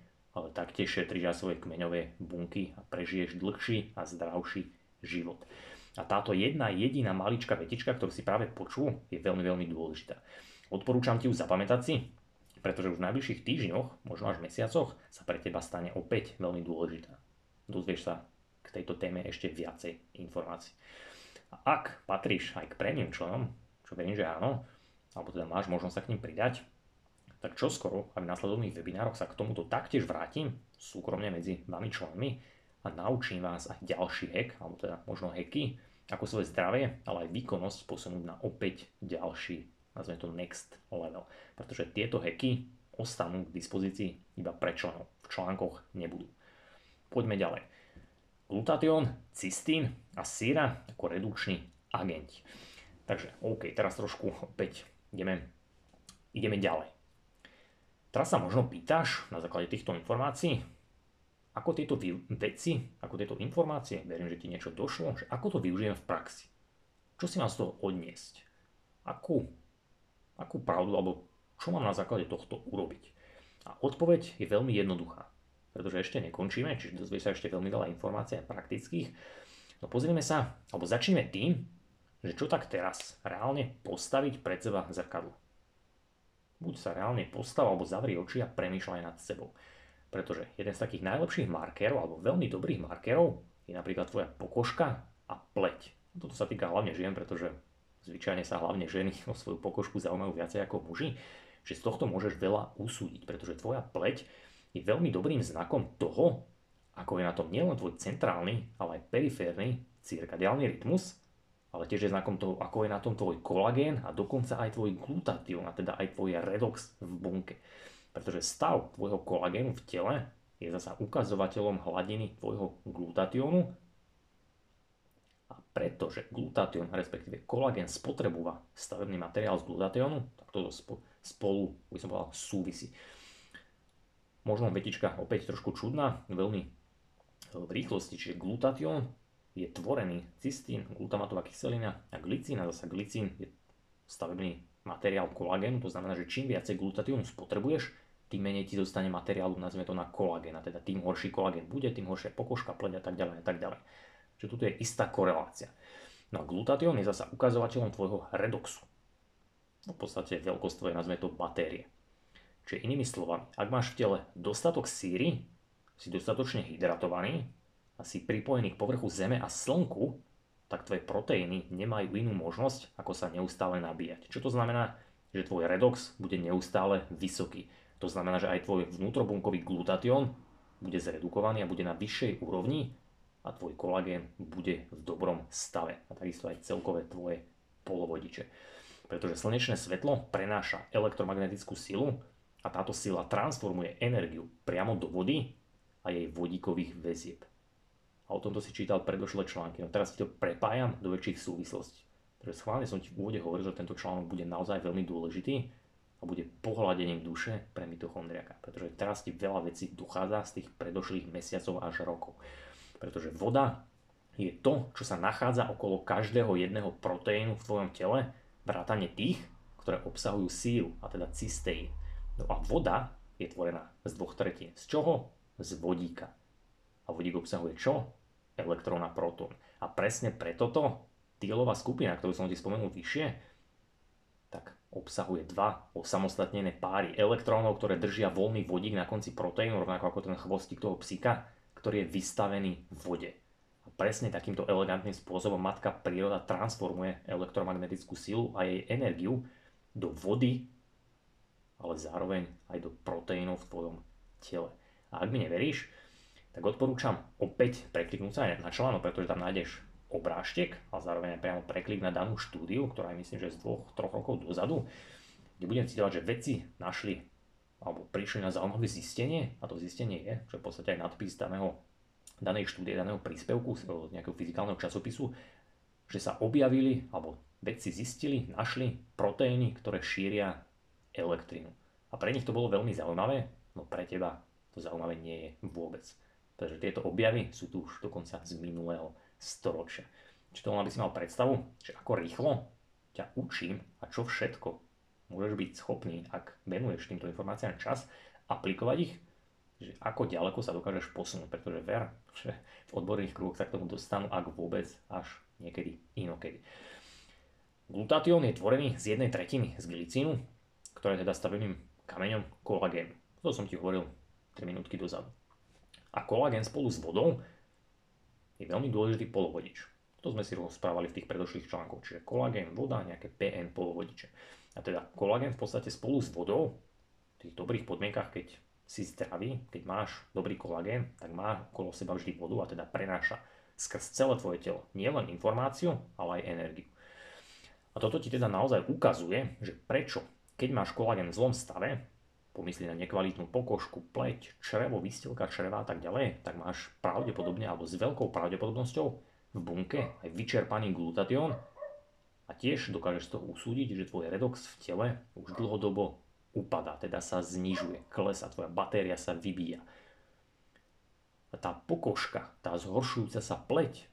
taktiež šetríš aj svoje kmeňové bunky a prežiješ dlhší a zdravší život. A táto jedna jediná maličká vetička, ktorú si práve počul, je veľmi, veľmi dôležitá. Odporúčam ti ju zapamätať si, pretože už v najbližších týždňoch, možno až mesiacoch, sa pre teba stane opäť veľmi dôležitá. Dozvieš sa k tejto téme ešte viacej informácií. A ak patríš aj k premium členom, čo verím, že áno, alebo teda máš možnosť sa k ním pridať, tak čo skoro a v následovných webinároch sa k tomuto taktiež vrátim, súkromne medzi vami členmi a naučím vás aj ďalší hack, alebo teda možno hacky, ako svoje zdravie, ale aj výkonnosť posunúť na opäť ďalší nazveme to next level. Pretože tieto hacky ostanú k dispozícii iba pre členov. V článkoch nebudú. Poďme ďalej. Glutatión, cystín a síra ako redukční agenti. Takže OK, teraz trošku opäť ideme, ideme ďalej. Teraz sa možno pýtaš na základe týchto informácií, ako tieto veci, ako tieto informácie, verím, že ti niečo došlo, že ako to využijem v praxi. Čo si mám z toho odniesť? Akú, akú pravdu, alebo čo mám na základe tohto urobiť? A odpoveď je veľmi jednoduchá, pretože ešte nekončíme, čiže dozvie sa ešte veľmi veľa informácií praktických. No pozrieme sa, alebo začneme tým, že čo tak teraz reálne postaviť pred seba zrkadlo. Buď sa reálne postav, alebo zavri oči a premýšľaj nad sebou. Pretože jeden z takých najlepších markerov, alebo veľmi dobrých markerov, je napríklad tvoja pokožka a pleť. Toto sa týka hlavne žien, pretože zvyčajne sa hlavne ženy o svoju pokožku zaujímajú viacej ako muži, že z tohto môžeš veľa usúdiť, pretože tvoja pleť je veľmi dobrým znakom toho, ako je na tom nielen tvoj centrálny, ale aj periférny cirkadiálny rytmus, ale tiež je znakom toho, ako je na tom tvoj kolagén a dokonca aj tvoj glutatión, a teda aj tvoj redox v bunke. Pretože stav tvojho kolagénu v tele je zasa ukazovateľom hladiny tvojho glutatiónu a pretože glutatión, respektíve kolagén spotrebúva stavebný materiál z glutatiónu, tak toto spolu, by som povedal, súvisí. Možno vetička opäť trošku čudná, veľmi v rýchlosti, čiže glutatión je tvorený cystín, glutamatová kyselina a glicín, a zasa glicín je stavebný materiál kolagénu, to znamená, že čím viacej glutatiónu spotrebuješ, tým menej ti zostane materiálu, nazvime to na kolagén. A teda tým horší kolagén bude, tým horšia pokožka, pleť a tak ďalej a tak ďalej. Čiže tu je istá korelácia. No a glutatión je zasa ukazovateľom tvojho redoxu. No v podstate veľkosť tvojej nazvime to batérie. Čiže inými slovami, ak máš v tele dostatok síry, si dostatočne hydratovaný si pripojený k povrchu Zeme a Slnku, tak tvoje proteíny nemajú inú možnosť, ako sa neustále nabíjať. Čo to znamená? Že tvoj redox bude neustále vysoký. To znamená, že aj tvoj vnútrobunkový glutatión bude zredukovaný a bude na vyššej úrovni a tvoj kolagén bude v dobrom stave. A takisto aj celkové tvoje polovodiče. Pretože slnečné svetlo prenáša elektromagnetickú silu a táto sila transformuje energiu priamo do vody a jej vodíkových väzieb. A o tomto si čítal predošlé články. No teraz ti to prepájam do väčších súvislostí. Pretože schválne som ti v úvode hovoril, že tento článok bude naozaj veľmi dôležitý a bude pohľadením duše pre mitochondriaka. Pretože teraz ti veľa vecí dochádza z tých predošlých mesiacov až rokov. Pretože voda je to, čo sa nachádza okolo každého jedného proteínu v tvojom tele, vrátane tých, ktoré obsahujú síru, a teda cysteín. No a voda je tvorená z dvoch tretín. Z čoho? Z vodíka. A vodík obsahuje čo? Elektrón a protón. A presne preto to Tielová skupina, ktorú som ti spomenul vyššie, tak obsahuje dva osamostatnené páry elektrónov, ktoré držia voľný vodík na konci proteínu, rovnako ako ten chvostík toho psíka, ktorý je vystavený v vode. A presne takýmto elegantným spôsobom matka príroda transformuje elektromagnetickú silu a jej energiu do vody, ale zároveň aj do proteínov v tvojom tele. A ak mi neveríš, tak odporúčam opäť prekliknúť sa aj na článok, pretože tam nájdeš obrážtek a zároveň aj priamo preklik na danú štúdiu, ktorá je myslím, že z dvoch, troch rokov dozadu, kde budem citovať, že vedci našli alebo prišli na zaujímavé zistenie a to zistenie je, je v podstate aj nadpis daného, danej štúdie, daného príspevku z nejakého fyzikálneho časopisu, že sa objavili alebo vedci zistili, našli proteíny, ktoré šíria elektrínu. A pre nich to bolo veľmi zaujímavé, no pre teba to zaujímavé nie je vôbec. Pretože tieto objavy sú tu už dokonca z minulého storočia. Čiže to aby si mal predstavu, že ako rýchlo ťa učím a čo všetko môžeš byť schopný, ak venuješ týmto informáciám čas, aplikovať ich, že ako ďaleko sa dokážeš posunúť, pretože ver, že v odborných kruhoch sa k tomu dostanú, ak vôbec až niekedy inokedy. Glutatión je tvorený z jednej tretiny z glicínu, ktorá je teda stavebným kameňom kolagénu. To som ti hovoril 3 minútky dozadu. A kolagén spolu s vodou je veľmi dôležitý polovodič. To sme si rozprávali v tých predošlých článkoch, čiže kolagén, voda, nejaké PN polovodiče. A teda kolagén v podstate spolu s vodou, v tých dobrých podmienkach, keď si zdravý, keď máš dobrý kolagén, tak má okolo seba vždy vodu a teda prenáša skrz celé tvoje telo nielen informáciu, ale aj energiu. A toto ti teda naozaj ukazuje, že prečo, keď máš kolagén v zlom stave, pomyslí na nekvalitnú pokožku, pleť, črevo, výstelka čreva a tak ďalej, tak máš pravdepodobne alebo s veľkou pravdepodobnosťou v bunke aj vyčerpaný glutatión a tiež dokážeš toho usúdiť, že tvoj redox v tele už dlhodobo upadá, teda sa znižuje, klesa, tvoja batéria sa vybíja. A tá pokožka, tá zhoršujúca sa pleť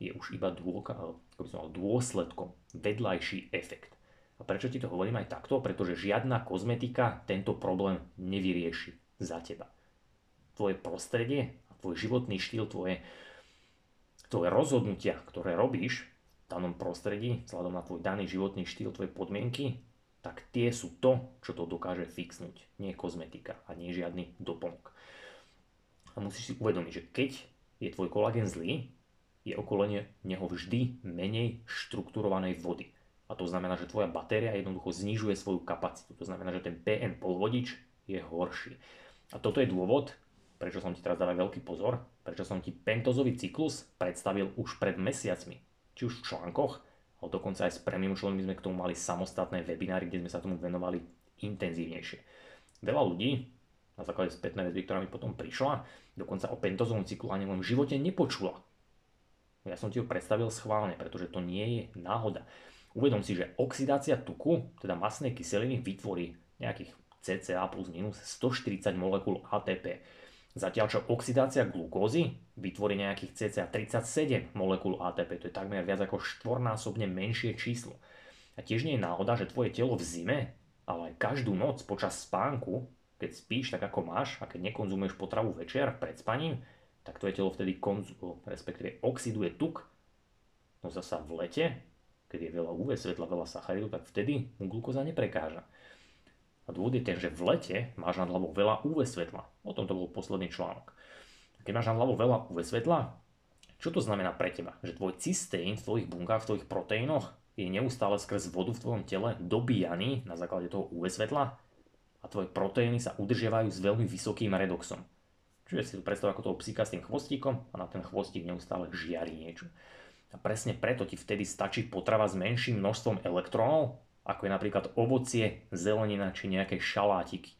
je už iba dôka, mal, dôsledkom, vedľajší efekt. A prečo ti to hovorím aj takto? Pretože žiadna kozmetika tento problém nevyrieši za teba. Tvoje prostredie tvoj životný štýl, tvoje, tvoje rozhodnutia, ktoré robíš v danom prostredí, vzhľadom na tvoj daný životný štýl, tvoje podmienky, tak tie sú to, čo to dokáže fixnúť. Nie kozmetika a nie žiadny doplnok. A musíš si uvedomiť, že keď je tvoj kolagén zlý, je okolo neho vždy menej štrukturovanej vody. A to znamená, že tvoja batéria jednoducho znižuje svoju kapacitu. To znamená, že ten PN polvodič je horší. A toto je dôvod, prečo som ti teraz dával veľký pozor, prečo som ti pentozový cyklus predstavil už pred mesiacmi. Či už v článkoch, ale dokonca aj s premium členmi sme k tomu mali samostatné webináry, kde sme sa tomu venovali intenzívnejšie. Veľa ľudí na základe spätnej väzby, ktorá mi potom prišla, dokonca o pentozovom cyklu ani v živote nepočula. Ja som ti ho predstavil schválne, pretože to nie je náhoda. Uvedom si, že oxidácia tuku, teda masnej kyseliny, vytvorí nejakých cca plus minus 140 molekúl ATP. Zatiaľ čo oxidácia glukózy vytvorí nejakých cca 37 molekúl ATP, to je takmer viac ako štvornásobne menšie číslo. A tiež nie je náhoda, že tvoje telo v zime, ale aj každú noc počas spánku, keď spíš tak ako máš a keď nekonzumuješ potravu večer pred spaním, tak tvoje telo vtedy konzumuje, respektíve oxiduje tuk, no zasa v lete keď je veľa UV svetla, veľa sacharidu, tak vtedy mu glukóza neprekáža. A dôvod je ten, že v lete máš nad hlavou veľa UV svetla. O tom to bol posledný článok. Keď máš nad hlavou veľa UV svetla, čo to znamená pre teba? Že tvoj cysteín v tvojich bunkách, v tvojich proteínoch je neustále skrz vodu v tvojom tele dobíjaný na základe toho UV svetla a tvoje proteíny sa udržiavajú s veľmi vysokým redoxom. Čiže si to predstav ako toho psíka s tým chvostíkom a na ten chvostík neustále žiari niečo. A presne preto ti vtedy stačí potrava s menším množstvom elektrónov, ako je napríklad ovocie, zelenina či nejaké šalátiky.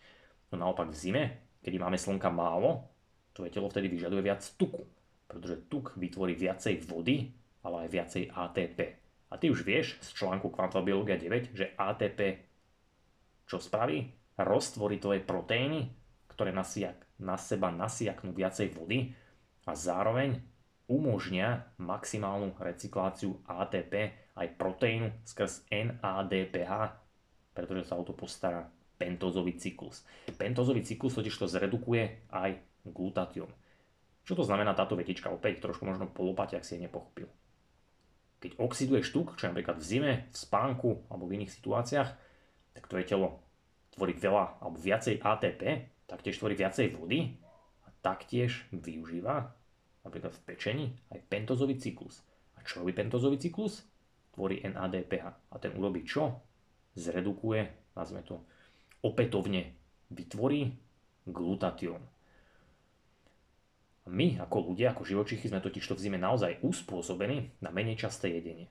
No naopak v zime, keď máme slnka málo, tvoje telo vtedy vyžaduje viac tuku, pretože tuk vytvorí viacej vody, ale aj viacej ATP. A ty už vieš z článku Kvantová biológia 9, že ATP čo spraví? Roztvorí tvoje proteíny, ktoré na seba nasiaknú viacej vody a zároveň umožňa maximálnu recykláciu ATP aj proteínu skrz NADPH, pretože sa o to postará pentozový cyklus. Pentozový cyklus totiž to zredukuje aj glutatión. Čo to znamená táto vetička? Opäť trošku možno polopať, ak si je nepochopil. Keď oxiduješ tuk, čo je napríklad v zime, v spánku alebo v iných situáciách, tak tvoje telo tvorí veľa alebo viacej ATP, taktiež tvorí viacej vody a taktiež využíva napríklad v pečení, aj pentozový cyklus. A čo robí pentozový cyklus? Tvorí NADPH. A ten urobí čo? Zredukuje, nazme to, opätovne vytvorí glutatión. My ako ľudia, ako živočichy sme totiž to v zime naozaj uspôsobení na menej časté jedenie.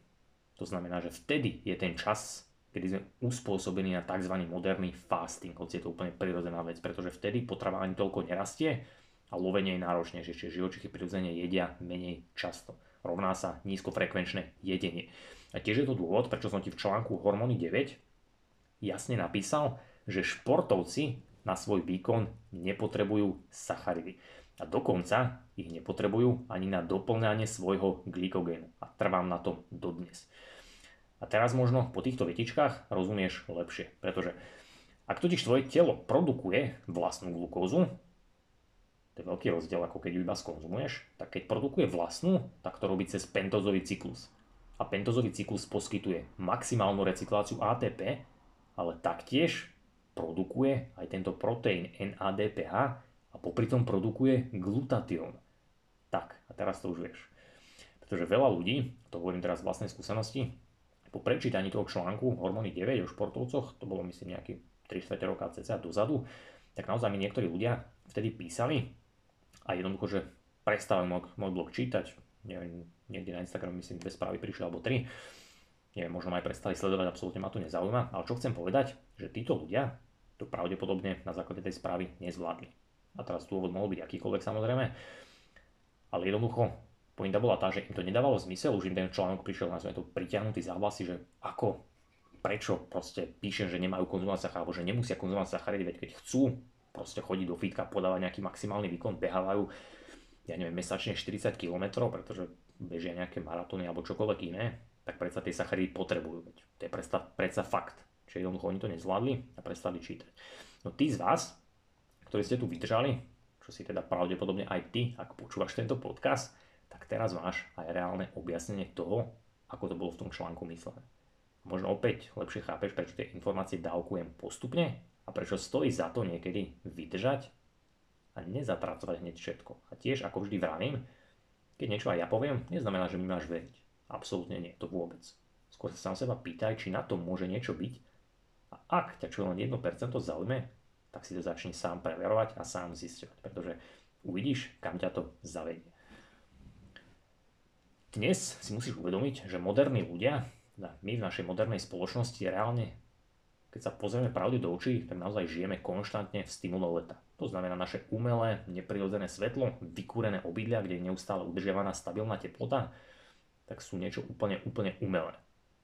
To znamená, že vtedy je ten čas, kedy sme uspôsobení na tzv. moderný fasting, hoci je to úplne prirodzená vec, pretože vtedy potrava ani toľko nerastie a lovenie je náročnejšie, čiže živočichy prirodzene jedia menej často. Rovná sa nízkofrekvenčné jedenie. A tiež je to dôvod, prečo som ti v článku Hormóny 9 jasne napísal, že športovci na svoj výkon nepotrebujú sacharidy. A dokonca ich nepotrebujú ani na doplňanie svojho glykogénu. A trvám na tom dodnes. A teraz možno po týchto vetičkách rozumieš lepšie, pretože ak totiž tvoje telo produkuje vlastnú glukózu, to je veľký rozdiel, ako keď ju iba skonzumuješ. Tak keď produkuje vlastnú, tak to robí cez pentozový cyklus. A pentozový cyklus poskytuje maximálnu recykláciu ATP, ale taktiež produkuje aj tento proteín NADPH a popri tom produkuje glutatión. Tak, a teraz to už vieš. Pretože veľa ľudí, to hovorím teraz z vlastnej skúsenosti, po prečítaní toho článku Hormóny 9 o športovcoch, to bolo myslím nejaký 3 4 roka cca dozadu, tak naozaj mi niektorí ľudia vtedy písali, a jednoducho, že prestávam môj, môj blog čítať, neviem, niekde na Instagram myslím dve správy prišli alebo tri, neviem, možno aj prestali sledovať, absolútne ma to nezaujíma, ale čo chcem povedať, že títo ľudia to pravdepodobne na základe tej správy nezvládli. A teraz dôvod mohol byť akýkoľvek samozrejme, ale jednoducho pointa bola tá, že im to nedávalo zmysel, už im ten článok prišiel na to pritiahnutý za vlasy, že ako, prečo proste píšem, že nemajú konzumovať sacharidy, alebo že nemusia konzumovať sacharidy, veď keď chcú proste chodiť do fitka, podávať nejaký maximálny výkon, behávajú ja neviem, mesačne 40 km, pretože bežia nejaké maratóny alebo čokoľvek iné, tak predsa tie sacharidy potrebujú. To je predsa, predsa fakt. Čiže jednoducho oni to nezvládli a prestali čítať. No tí z vás, ktorí ste tu vydržali, čo si teda pravdepodobne aj ty, ak počúvaš tento podcast, tak teraz máš aj reálne objasnenie toho, ako to bolo v tom článku myslené. Možno opäť lepšie chápeš, prečo tie informácie dávkujem postupne a prečo stojí za to niekedy vydržať a nezapracovať hneď všetko. A tiež, ako vždy vravím, keď niečo aj ja poviem, neznamená, že mi máš veriť. Absolútne nie, to vôbec. Skôr sa sám seba pýtaj, či na to môže niečo byť a ak ťa čo len 1% zaujme, tak si to začni sám preverovať a sám zisťovať, pretože uvidíš, kam ťa to zavedie. Dnes si musíš uvedomiť, že moderní ľudia, teda my v našej modernej spoločnosti reálne, keď sa pozrieme pravde do očí, tak naozaj žijeme konštantne v stimule leta. To znamená naše umelé, neprirodzené svetlo, vykúrené obydlia, kde je neustále udržiavaná stabilná teplota, tak sú niečo úplne, úplne umelé.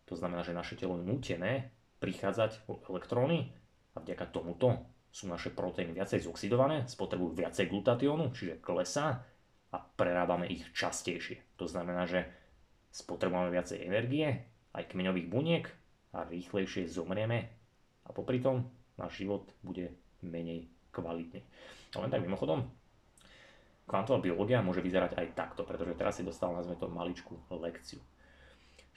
To znamená, že naše telo je nutené prichádzať o elektróny a vďaka tomuto sú naše proteíny viacej zoxidované, spotrebujú viacej glutatiónu, čiže klesá a prerábame ich častejšie. To znamená, že spotrebujeme viacej energie, aj kmeňových buniek a rýchlejšie zomrieme a popri tom náš život bude menej kvalitný. A len tak mimochodom, kvantová biológia môže vyzerať aj takto, pretože teraz si dostal, nazme to, maličku lekciu.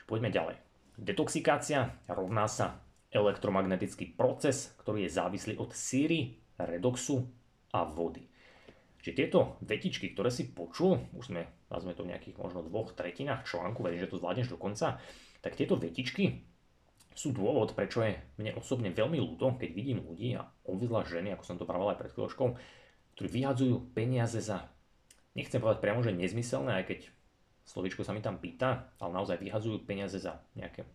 Poďme ďalej. Detoxikácia rovná sa elektromagnetický proces, ktorý je závislý od síry, redoxu a vody. Čiže tieto vetičky, ktoré si počul, už sme, nazvime to v nejakých možno dvoch tretinách článku, verím, že to zvládneš do konca, tak tieto vetičky sú dôvod, prečo je mne osobne veľmi ľúto, keď vidím ľudí a obvizla ženy, ako som to pravil aj pred chvíľočkou, ktorí vyhadzujú peniaze za, nechcem povedať priamo, že nezmyselné, aj keď slovičko sa mi tam pýta, ale naozaj vyhadzujú peniaze za nejaké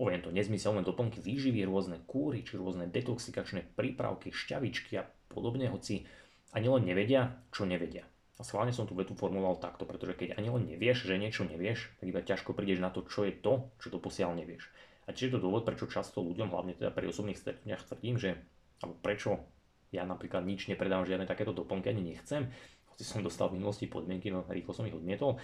poviem to, nezmyselné doplnky výživy, rôzne kúry, či rôzne detoxikačné prípravky, šťavičky a podobne, hoci ani len nevedia, čo nevedia. A schválne som tú vetu formuloval takto, pretože keď ani len nevieš, že niečo nevieš, tak iba ťažko prídeš na to, čo je to, čo to posiaľ nevieš. A čiže je to dôvod, prečo často ľuďom, hlavne teda pri osobných stretnutiach tvrdím, že alebo prečo ja napríklad nič nepredávam, žiadne takéto doplnky ani nechcem, hoci som dostal v minulosti podmienky, no rýchlo som ich odmietol,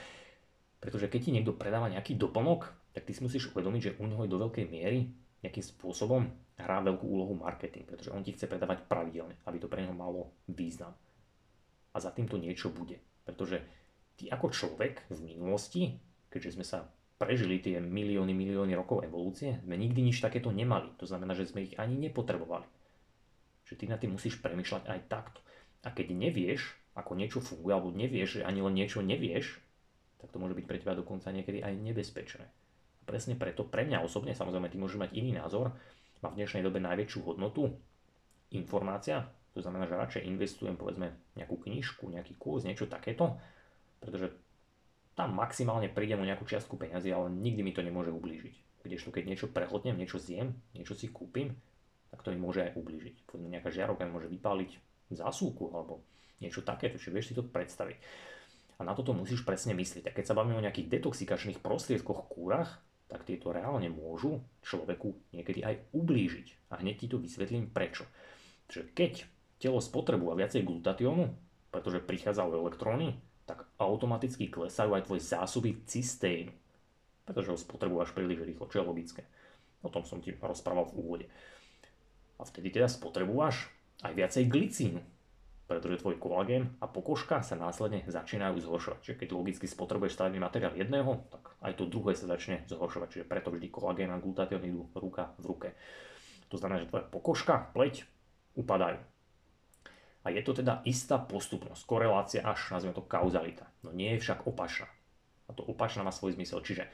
pretože keď ti niekto predáva nejaký doplnok, tak ty si musíš uvedomiť, že u neho je do veľkej miery nejakým spôsobom hrá veľkú úlohu marketing, pretože on ti chce predávať pravidelne, aby to pre neho malo význam. A za týmto niečo bude. Pretože ty ako človek v minulosti, keďže sme sa prežili tie milióny, milióny rokov evolúcie, sme nikdy nič takéto nemali. To znamená, že sme ich ani nepotrebovali. Že ty na tým musíš premyšľať aj takto. A keď nevieš, ako niečo funguje, alebo nevieš, že ani len niečo nevieš, tak to môže byť pre teba dokonca niekedy aj nebezpečné presne preto, pre mňa osobne, samozrejme ty môžeš mať iný názor, má v dnešnej dobe najväčšiu hodnotu informácia, to znamená, že radšej investujem povedzme nejakú knižku, nejaký kurz, niečo takéto, pretože tam maximálne prídem o nejakú čiastku peňazí, ale nikdy mi to nemôže ublížiť. Kdežto keď niečo prehltnem, niečo zjem, niečo si kúpim, tak to mi môže aj ublížiť. Povedzme nejaká žiarovka mi môže vypáliť zásuvku alebo niečo takéto, čiže vieš si to predstaviť. A na toto musíš presne myslieť. A keď sa bavíme o nejakých detoxikačných prostriedkoch, kúrach, tak tieto reálne môžu človeku niekedy aj ublížiť. A hneď ti to vysvetlím prečo. Čiže keď telo spotrebuje viacej glutatiónu, pretože prichádzajú elektróny, tak automaticky klesajú aj tvoje zásoby cysténu, pretože ho spotrebuješ príliš rýchlo, čo je logické. O tom som ti rozprával v úvode. A vtedy teda spotrebuješ aj viacej glicínu, pretože tvoj kolagén a pokožka sa následne začínajú zhoršovať. Čiže keď logicky spotrebuješ stavebný materiál jedného, tak aj to druhé sa začne zhoršovať. Čiže preto vždy kolagén a glutatión idú ruka v ruke. To znamená, že tvoja pokožka, pleť upadajú. A je to teda istá postupnosť, korelácia až, nazvime to kauzalita. No nie je však opačná. A to opačná má svoj zmysel. Čiže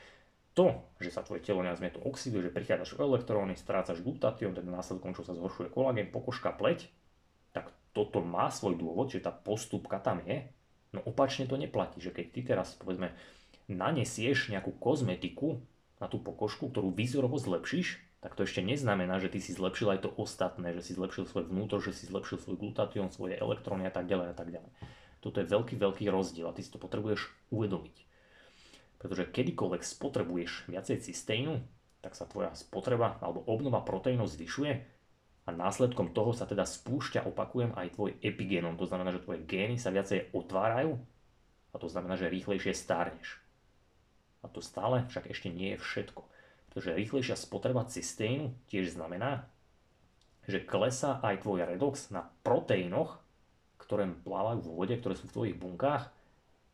to, že sa tvoje telo nazvime to oxiduje, že prichádzaš o elektróny, strácaš glutatión, teda následkom, čo sa zhoršuje kolagén, pokožka, pleť, toto má svoj dôvod, že tá postupka tam je, no opačne to neplatí, že keď ty teraz povedzme nanesieš nejakú kozmetiku na tú pokožku, ktorú výzorovo zlepšíš, tak to ešte neznamená, že ty si zlepšil aj to ostatné, že si zlepšil svoj vnútor, že si zlepšil svoj glutatión, svoje elektróny a tak ďalej a tak ďalej. Toto je veľký, veľký rozdiel a ty si to potrebuješ uvedomiť. Pretože kedykoľvek spotrebuješ viacej cysténu, tak sa tvoja spotreba alebo obnova proteínov zvyšuje A následkom toho sa teda spúšťa, opakujem, aj tvoj epigénom. To znamená, že tvoje gény sa viacej otvárajú a to znamená, že rýchlejšie stárneš. A to stále však ešte nie je všetko. Pretože rýchlejšia spotreba cysténu tiež znamená, že klesá aj tvoj redox na proteínoch, ktoré plávajú vo vode, ktoré sú v tvojich bunkách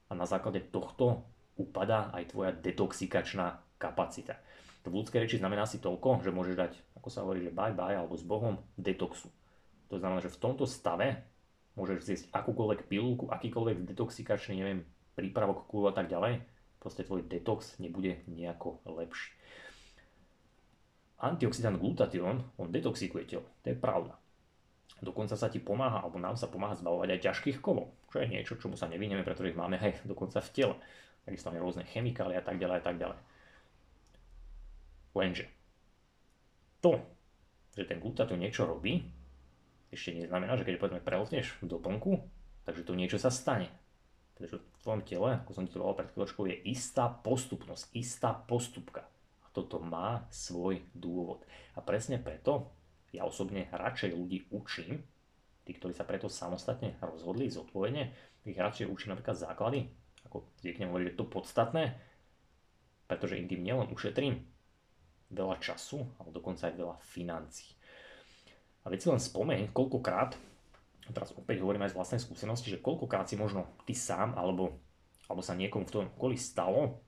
a na základe tohto upadá aj tvoja detoxikačná kapacita. To v ľudskej reči znamená si toľko, že môžeš dať, ako sa hovorí, že bye bye alebo s Bohom detoxu. To znamená, že v tomto stave môžeš zjesť akúkoľvek pilulku, akýkoľvek detoxikačný, neviem, prípravok, kúru a tak ďalej, proste tvoj detox nebude nejako lepší. Antioxidant glutatión, on detoxikuje telo, to je pravda. Dokonca sa ti pomáha, alebo nám sa pomáha zbavovať aj ťažkých kovov, čo je niečo, čomu sa nevynieme, pretože ich máme aj dokonca v tele. Takisto aj rôzne chemikálie a tak ďalej a tak ďalej. Lenže to, že ten glutatión niečo robí, ešte neznamená, že keď povedzme prehltneš v doplnku, takže to niečo sa stane. Pretože v tvojom tele, ako som ti to pred chvíľočkou, je istá postupnosť, istá postupka toto má svoj dôvod. A presne preto ja osobne radšej ľudí učím, tí, ktorí sa preto samostatne rozhodli zodpovedne, ich radšej učím napríklad základy, ako zvyknem hovoriť, že to podstatné, pretože im tým nielen ušetrím veľa času, ale dokonca aj veľa financií. A veď si len spomeň, koľkokrát, teraz opäť hovorím aj z vlastnej skúsenosti, že koľkokrát si možno ty sám alebo, alebo sa niekomu v tom okolí stalo,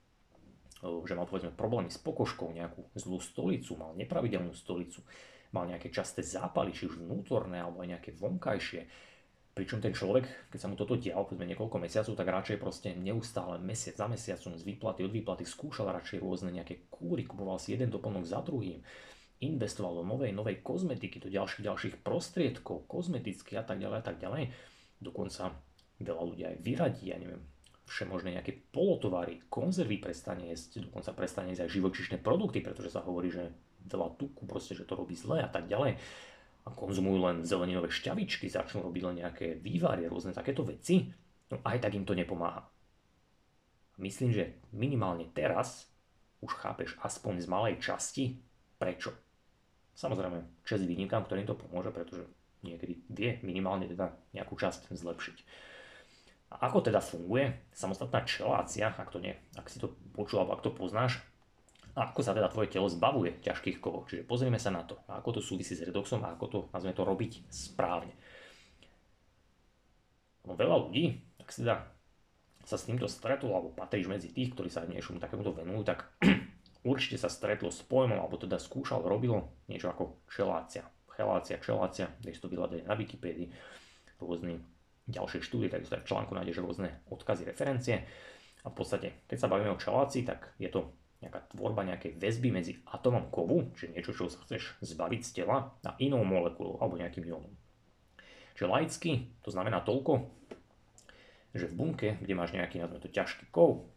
že mal povedzme problémy s pokožkou, nejakú zlú stolicu, mal nepravidelnú stolicu, mal nejaké časté zápaly, či už vnútorné alebo aj nejaké vonkajšie. Pričom ten človek, keď sa mu toto dialo, povedzme niekoľko mesiacov, tak radšej proste neustále mesiac za mesiacom z výplaty od výplaty skúšal radšej rôzne nejaké kúry, kupoval si jeden doplnok za druhým, investoval do novej, novej kozmetiky, do ďalších, ďalších prostriedkov, kozmetických a tak ďalej a tak ďalej. Dokonca veľa ľudí aj vyradí, ja neviem, všemožné nejaké polotovary, konzervy prestane jesť, dokonca prestane jesť aj živočišné produkty, pretože sa hovorí, že veľa tuku, proste, že to robí zle a tak ďalej. A konzumujú len zeleninové šťavičky, začnú robiť len nejaké vývary, rôzne takéto veci, no aj tak im to nepomáha. Myslím, že minimálne teraz už chápeš aspoň z malej časti, prečo. Samozrejme, čest výnimkám, ktorým to pomôže, pretože niekedy vie minimálne teda nejakú časť zlepšiť. Ako teda funguje samostatná čelácia, ak, to nie, ak si to počul alebo ak to poznáš, a ako sa teda tvoje telo zbavuje ťažkých kovov. Čiže pozrieme sa na to, ako to súvisí s redoxom a ako to, nazveme to, robiť správne. No, veľa ľudí, ak si teda sa s týmto stretol, alebo patríš medzi tých, ktorí sa niečomu takémuto venujú, tak *clears throat* určite sa stretlo s pojmom, alebo teda skúšal, robilo niečo ako čelácia. Chelácia, čelácia, vieš to vyhľadať na Wikipédii, rôzny ďalšie štúdie, takisto v článku nájdeš rôzne odkazy, referencie. A v podstate, keď sa bavíme o čelácii, tak je to nejaká tvorba nejakej väzby medzi atomom kovu, čiže niečo, čo sa chceš zbaviť z tela, a inou molekulou alebo nejakým iónom. Čiže laicky to znamená toľko, že v bunke, kde máš nejaký, nazvime to, ťažký kov,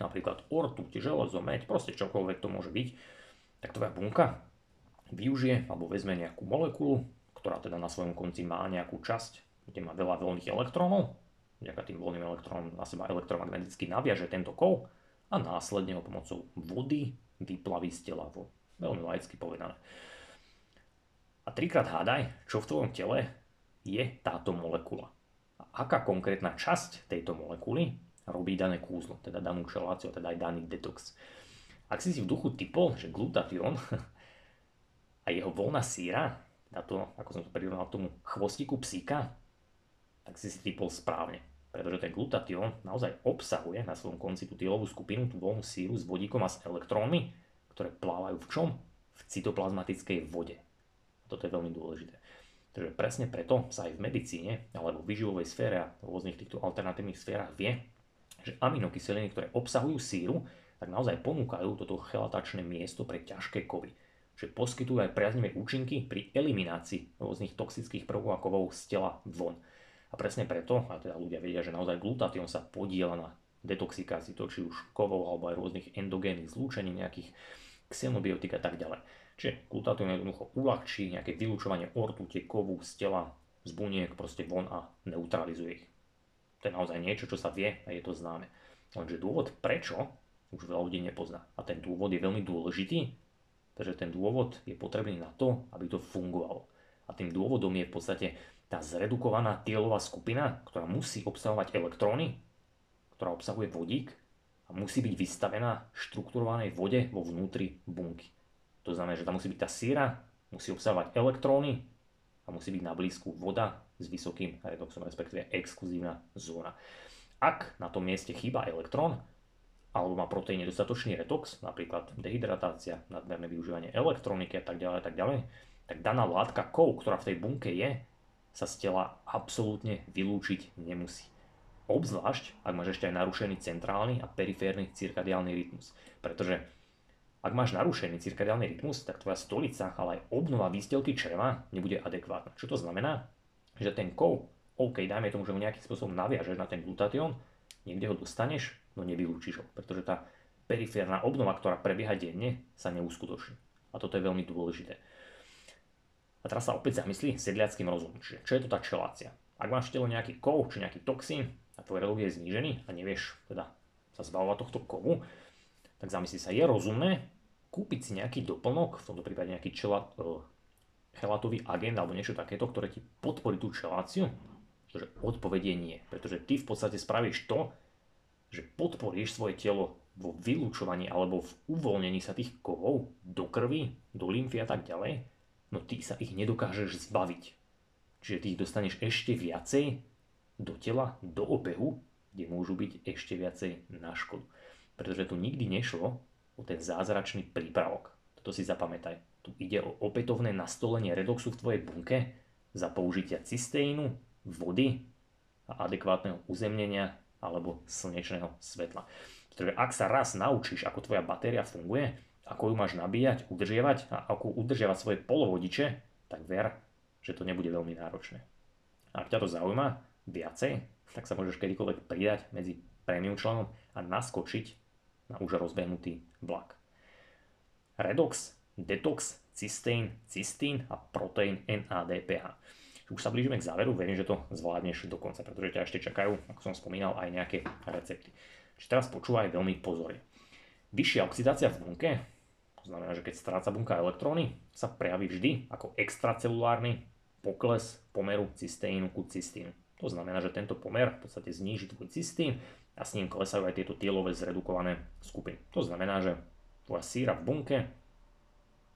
napríklad ortuť, železo, meď, proste čokoľvek to môže byť, tak tvoja bunka využije alebo vezme nejakú molekulu, ktorá teda na svojom konci má nejakú časť kde má veľa voľných elektrónov, vďaka tým voľným elektrónom na seba elektromagneticky naviaže tento kov a následne ho pomocou vody vyplaví z tela. Veľmi laicky povedané. A trikrát hádaj, čo v tvojom tele je táto molekula. A aká konkrétna časť tejto molekuly robí dané kúzlo, teda danú čeláciu, teda aj daný detox. Ak si si v duchu typol, že glutatión *laughs* a jeho voľná síra, na to, ako som to prirovnal tomu chvostiku psíka, tak si typol správne. Pretože ten glutatión naozaj obsahuje na svojom konci tú tielovú skupinu, tú voľnú síru s vodíkom a s elektrónmi, ktoré plávajú v čom? V cytoplazmatickej vode. Toto je veľmi dôležité. Takže presne preto sa aj v medicíne alebo v výživovej sfére a v rôznych týchto alternatívnych sférach vie, že aminokyseliny, ktoré obsahujú síru, tak naozaj ponúkajú toto chelatačné miesto pre ťažké kovy. Že poskytujú aj priaznivé účinky pri eliminácii rôznych toxických prvkov a kovov z tela von. A presne preto, a teda ľudia vedia, že naozaj glutatión sa podiela na detoxikácii to, či už kovov alebo aj rôznych endogénnych zlúčení, nejakých xenobiotik a tak ďalej. Čiže glutatión jednoducho uľahčí nejaké vylúčovanie ortute, kovu z tela, z buniek proste von a neutralizuje ich. To je naozaj niečo, čo sa vie a je to známe. Lenže dôvod prečo už veľa ľudí nepozná. A ten dôvod je veľmi dôležitý, pretože ten dôvod je potrebný na to, aby to fungovalo. A tým dôvodom je v podstate tá zredukovaná tielová skupina, ktorá musí obsahovať elektróny, ktorá obsahuje vodík a musí byť vystavená štrukturovanej vode vo vnútri bunky. To znamená, že tam musí byť tá síra, musí obsahovať elektróny a musí byť na blízku voda s vysokým redoxom, respektíve exkluzívna zóna. Ak na tom mieste chýba elektrón, alebo má proteín nedostatočný redox, napríklad dehydratácia, nadmerné využívanie elektroniky a tak ďalej, tak ďalej, tak daná látka kov, ktorá v tej bunke je, sa z tela absolútne vylúčiť nemusí. Obzvlášť, ak máš ešte aj narušený centrálny a periférny cirkadiálny rytmus. Pretože ak máš narušený cirkadiálny rytmus, tak tvoja stolica, ale aj obnova výstelky čreva nebude adekvátna. Čo to znamená? Že ten kov, OK, dajme tomu, že ho nejakým spôsobom naviažeš na ten glutatión, niekde ho dostaneš, no nevylúčiš ho, pretože tá periférna obnova, ktorá prebieha denne, sa neuskutoční. A toto je veľmi dôležité. Teraz sa opäť zamyslí sedliackým rozumom. Čiže čo je to tá čelácia? Ak máš v tele nejaký kov či nejaký toxín, a tvoj relóg je znížený a nevieš teda sa zbavovať tohto kovu, tak zamyslí sa, je rozumné kúpiť si nejaký doplnok, v tomto prípade nejaký čela, uh, chelatový agent alebo niečo takéto, ktoré ti podporí tú čeláciu? Pretože odpovedie nie. Pretože ty v podstate spravíš to, že podporíš svoje telo vo vylúčovaní alebo v uvoľnení sa tých kovov do krvi, do lymfy a tak ďalej, no ty sa ich nedokážeš zbaviť. Čiže ty ich dostaneš ešte viacej do tela, do obehu, kde môžu byť ešte viacej na škodu. Pretože tu nikdy nešlo o ten zázračný prípravok. Toto si zapamätaj. Tu ide o opätovné nastolenie redoxu v tvojej bunke za použitia cysteínu, vody a adekvátneho uzemnenia alebo slnečného svetla. Pretože ak sa raz naučíš, ako tvoja batéria funguje, ako ju máš nabíjať, udržiavať a ako udržiavať svoje polovodiče, tak ver, že to nebude veľmi náročné. Ak ťa to zaujíma, viacej, tak sa môžeš kedykoľvek pridať medzi premium členom a naskočiť na už rozbehnutý vlak. Redox, detox, cysteín, cystín a proteín NADPH. Už sa blížime k záveru, verím, že to zvládneš do konca, pretože ťa ešte čakajú, ako som spomínal, aj nejaké recepty. Čiže teraz počúvaj veľmi pozorne. Vyššia oxidácia v bunke, znamená, že keď stráca bunka elektróny, sa prejaví vždy ako extracelulárny pokles pomeru cysteínu ku cystínu. To znamená, že tento pomer v podstate zníži tvoj cystín a s ním klesajú aj tieto tielové zredukované skupiny. To znamená, že tvoja síra v bunke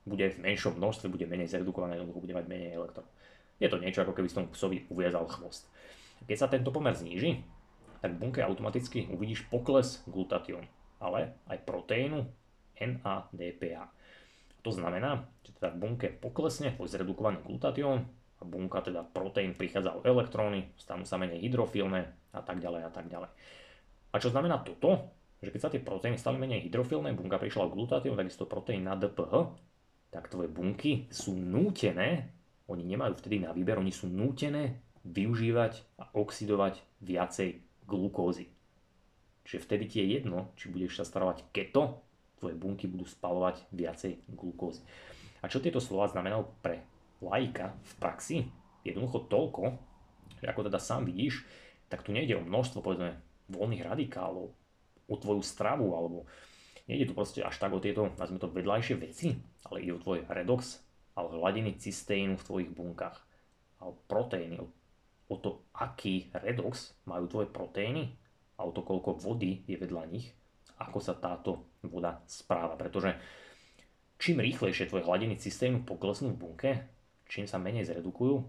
bude v menšom množstve, bude menej zredukované, jednoducho bude mať menej elektrón. Je to niečo, ako keby som psovi uviazal chvost. Keď sa tento pomer zníži, tak v bunke automaticky uvidíš pokles glutatión, ale aj proteínu NADPH. To znamená, že teda v bunke poklesne tvoj zredukovaný glutatión, a bunka, teda proteín, prichádza o elektróny, stanú sa menej hydrofilné a tak ďalej a tak ďalej. A čo znamená toto? Že keď sa tie proteíny stali menej hydrofilné, bunka prišla o glutatión, takisto proteín na DPH, tak tvoje bunky sú nútené, oni nemajú vtedy na výber, oni sú nútené využívať a oxidovať viacej glukózy. Čiže vtedy ti je jedno, či budeš sa starovať keto, tvoje bunky budú spalovať viacej glukózy. A čo tieto slova znamenajú pre laika v praxi jednoducho toľko, že ako teda sám vidíš, tak tu nejde o množstvo povedzme voľných radikálov, o tvoju stravu, alebo nejde tu proste až tak o tieto, nazvime to, vedľajšie veci, ale ide o tvoj redox, alebo hladiny cysteínu v tvojich bunkách, alebo proteíny, o, o to, aký redox majú tvoje proteíny a o to, koľko vody je vedľa nich, ako sa táto voda správa. Pretože čím rýchlejšie tvoje hladiny cysteínu poklesnú v bunke, čím sa menej zredukujú,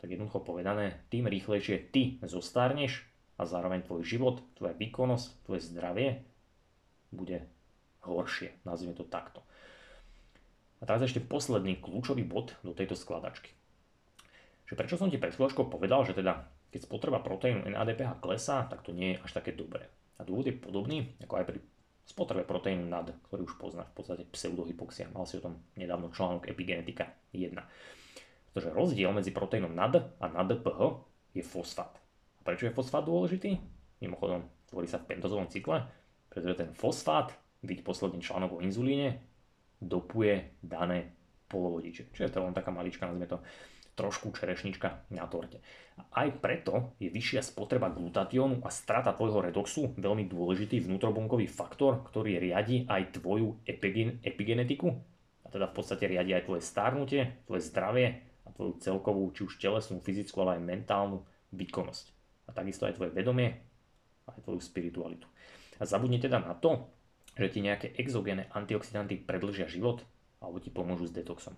tak jednoducho povedané, tým rýchlejšie ty zostarneš a zároveň tvoj život, tvoja výkonnosť, tvoje zdravie bude horšie, nazvime to takto. A teraz ešte posledný kľúčový bod do tejto skladačky. Že prečo som ti pred chvíľočkou povedal, že teda keď spotreba proteínu NADPH klesá, tak to nie je až také dobré. A dôvod je podobný, ako aj pri spotrebe proteínu NAD, ktorý už poznáš, v podstate pseudohypoxia. Mal si o tom nedávno článok Epigenetika 1. Pretože rozdiel medzi proteínom NAD a NADPH je fosfát. A prečo je fosfát dôležitý? Mimochodom, tvorí sa v pentozovom cykle, pretože ten fosfát, vidť posledný článok o inzulíne, dopuje dané polovodiče. Čiže to je len taká malička, nazvime to trošku čerešnička na torte. Aj preto je vyššia spotreba glutatiónu a strata tvojho redoxu veľmi dôležitý vnútrobunkový faktor, ktorý riadi aj tvoju epigen- epigenetiku, a teda v podstate riadi aj tvoje starnutie, tvoje zdravie a tvoju celkovú, či už telesnú, fyzickú, ale aj mentálnu výkonnosť. A takisto aj tvoje vedomie, aj tvoju spiritualitu. A zabudni teda na to, že ti nejaké exogénne antioxidanty predlžia život alebo ti pomôžu s detoxom.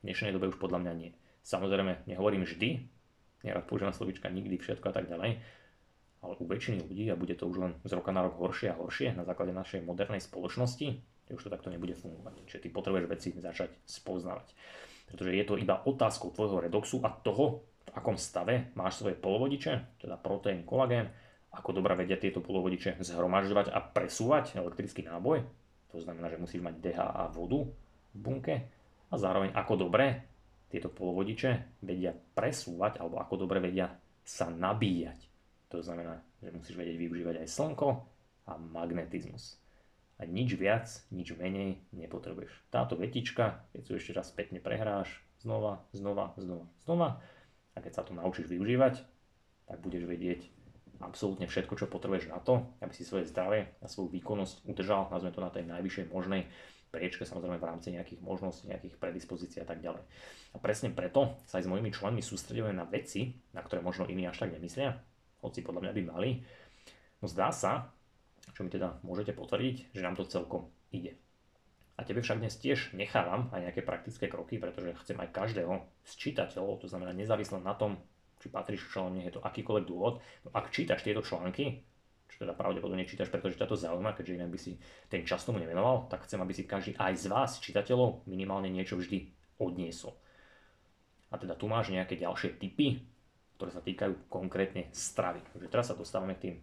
V dnešnej dobe už podľa mňa nie. Samozrejme, nehovorím vždy, nerad používam slovička nikdy, všetko a tak ďalej, ale u väčšiny ľudí, a bude to už len z roka na rok horšie a horšie na základe našej modernej spoločnosti, už to takto nebude fungovať. Čiže ty potrebuješ veci začať spoznávať. Pretože je to iba otázkou tvojho redoxu a toho, v akom stave máš svoje polovodiče, teda proteín, kolagén, ako dobre vedia tieto polovodiče zhromažďovať a presúvať elektrický náboj. To znamená, že musíš mať DHA vodu v bunke a zároveň ako dobre tieto polovodiče vedia presúvať alebo ako dobre vedia sa nabíjať. To znamená, že musíš vedieť využívať aj slnko a magnetizmus. A nič viac, nič menej nepotrebuješ. Táto vetička, keď si ešte raz spätne prehráš, znova, znova, znova, znova, a keď sa to naučíš využívať, tak budeš vedieť absolútne všetko, čo potrebuješ na to, aby si svoje zdravie a svoju výkonnosť udržal, nazveme to na tej najvyššej možnej priečke, samozrejme v rámci nejakých možností, nejakých predispozícií a tak ďalej. A presne preto sa aj s mojimi členmi sústredujeme na veci, na ktoré možno iní až tak nemyslia, hoci podľa mňa by mali. No zdá sa, čo mi teda môžete potvrdiť, že nám to celkom ide. A tebe však dnes tiež nechávam aj nejaké praktické kroky, pretože chcem aj každého z čitateľov, to znamená nezávisle na tom, či patríš členom, je to akýkoľvek dôvod, no ak čítaš tieto články, čo teda pravdepodobne čítaš, pretože ťa to zaujíma, keďže inak by si ten čas tomu nevenoval, tak chcem, aby si každý aj z vás, čitateľov, minimálne niečo vždy odniesol. A teda tu máš nejaké ďalšie typy, ktoré sa týkajú konkrétne stravy. Takže teraz sa dostávame k tým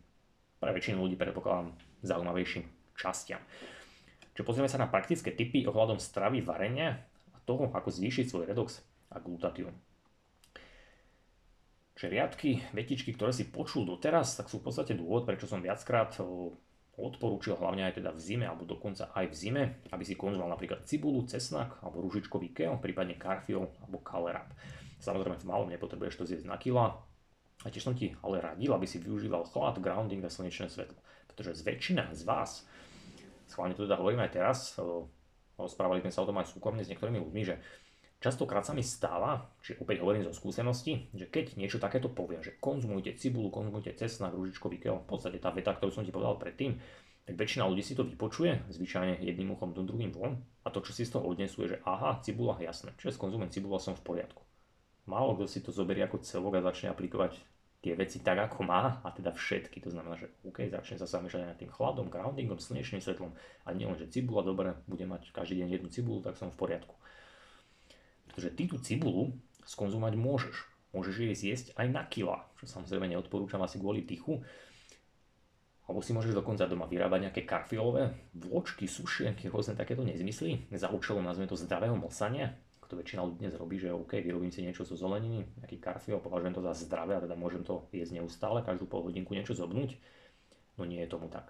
pre väčšinu ľudí predpokladám zaujímavejším častiam. Čiže pozrieme sa na praktické typy ohľadom stravy varenia a toho, ako zvýšiť svoj redox a glutatión. Čiže riadky, vetičky, ktoré si počul doteraz, tak sú v podstate dôvod, prečo som viackrát odporúčil hlavne aj teda v zime alebo dokonca aj v zime, aby si konzumoval napríklad cibulu, cesnak alebo ružičkový keo, prípadne karfiol alebo kalerab. Samozrejme v malom nepotrebuješ to zjesť na kila. A tiež som ti ale radil, aby si využíval chlad, grounding a slnečné svetlo. Pretože z väčšina z vás, schválne to teda hovorím aj teraz, rozprávali sme sa o tom aj súkromne s niektorými ľuďmi, že častokrát sa mi stáva, či opäť hovorím zo skúsenosti, že keď niečo takéto poviem, že konzumujte cibulu, konzumujte cesnak, ružičkový keo, v podstate tá veta, ktorú som ti povedal predtým, tak väčšina ľudí si to vypočuje, zvyčajne jedným uchom do druhým von a to, čo si z toho odnesú, je, že aha, cibula, jasné, čiže skonzumujem cibula, som v poriadku málo kto si to zoberie ako celok a začne aplikovať tie veci tak, ako má, a teda všetky. To znamená, že OK, začne sa zamýšľať nad tým chladom, groundingom, slnečným svetlom a nie len, že cibula, dobre, budem mať každý deň jednu cibulu, tak som v poriadku. Pretože ty tú cibulu skonzumovať môžeš. Môžeš jej zjesť aj na kila, čo samozrejme neodporúčam asi kvôli tichu. Alebo si môžeš dokonca doma vyrábať nejaké karfiolové vločky, sušienky, rôzne takéto nezmysly za účelom, nazvime to zdravého mlsania, to väčšina ľudí dnes robí, že OK, vyrobím si niečo zo zeleniny, nejaký karfiol, považujem to za zdravé a teda môžem to jesť neustále, každú pol hodinku niečo zobnúť. No nie je tomu tak.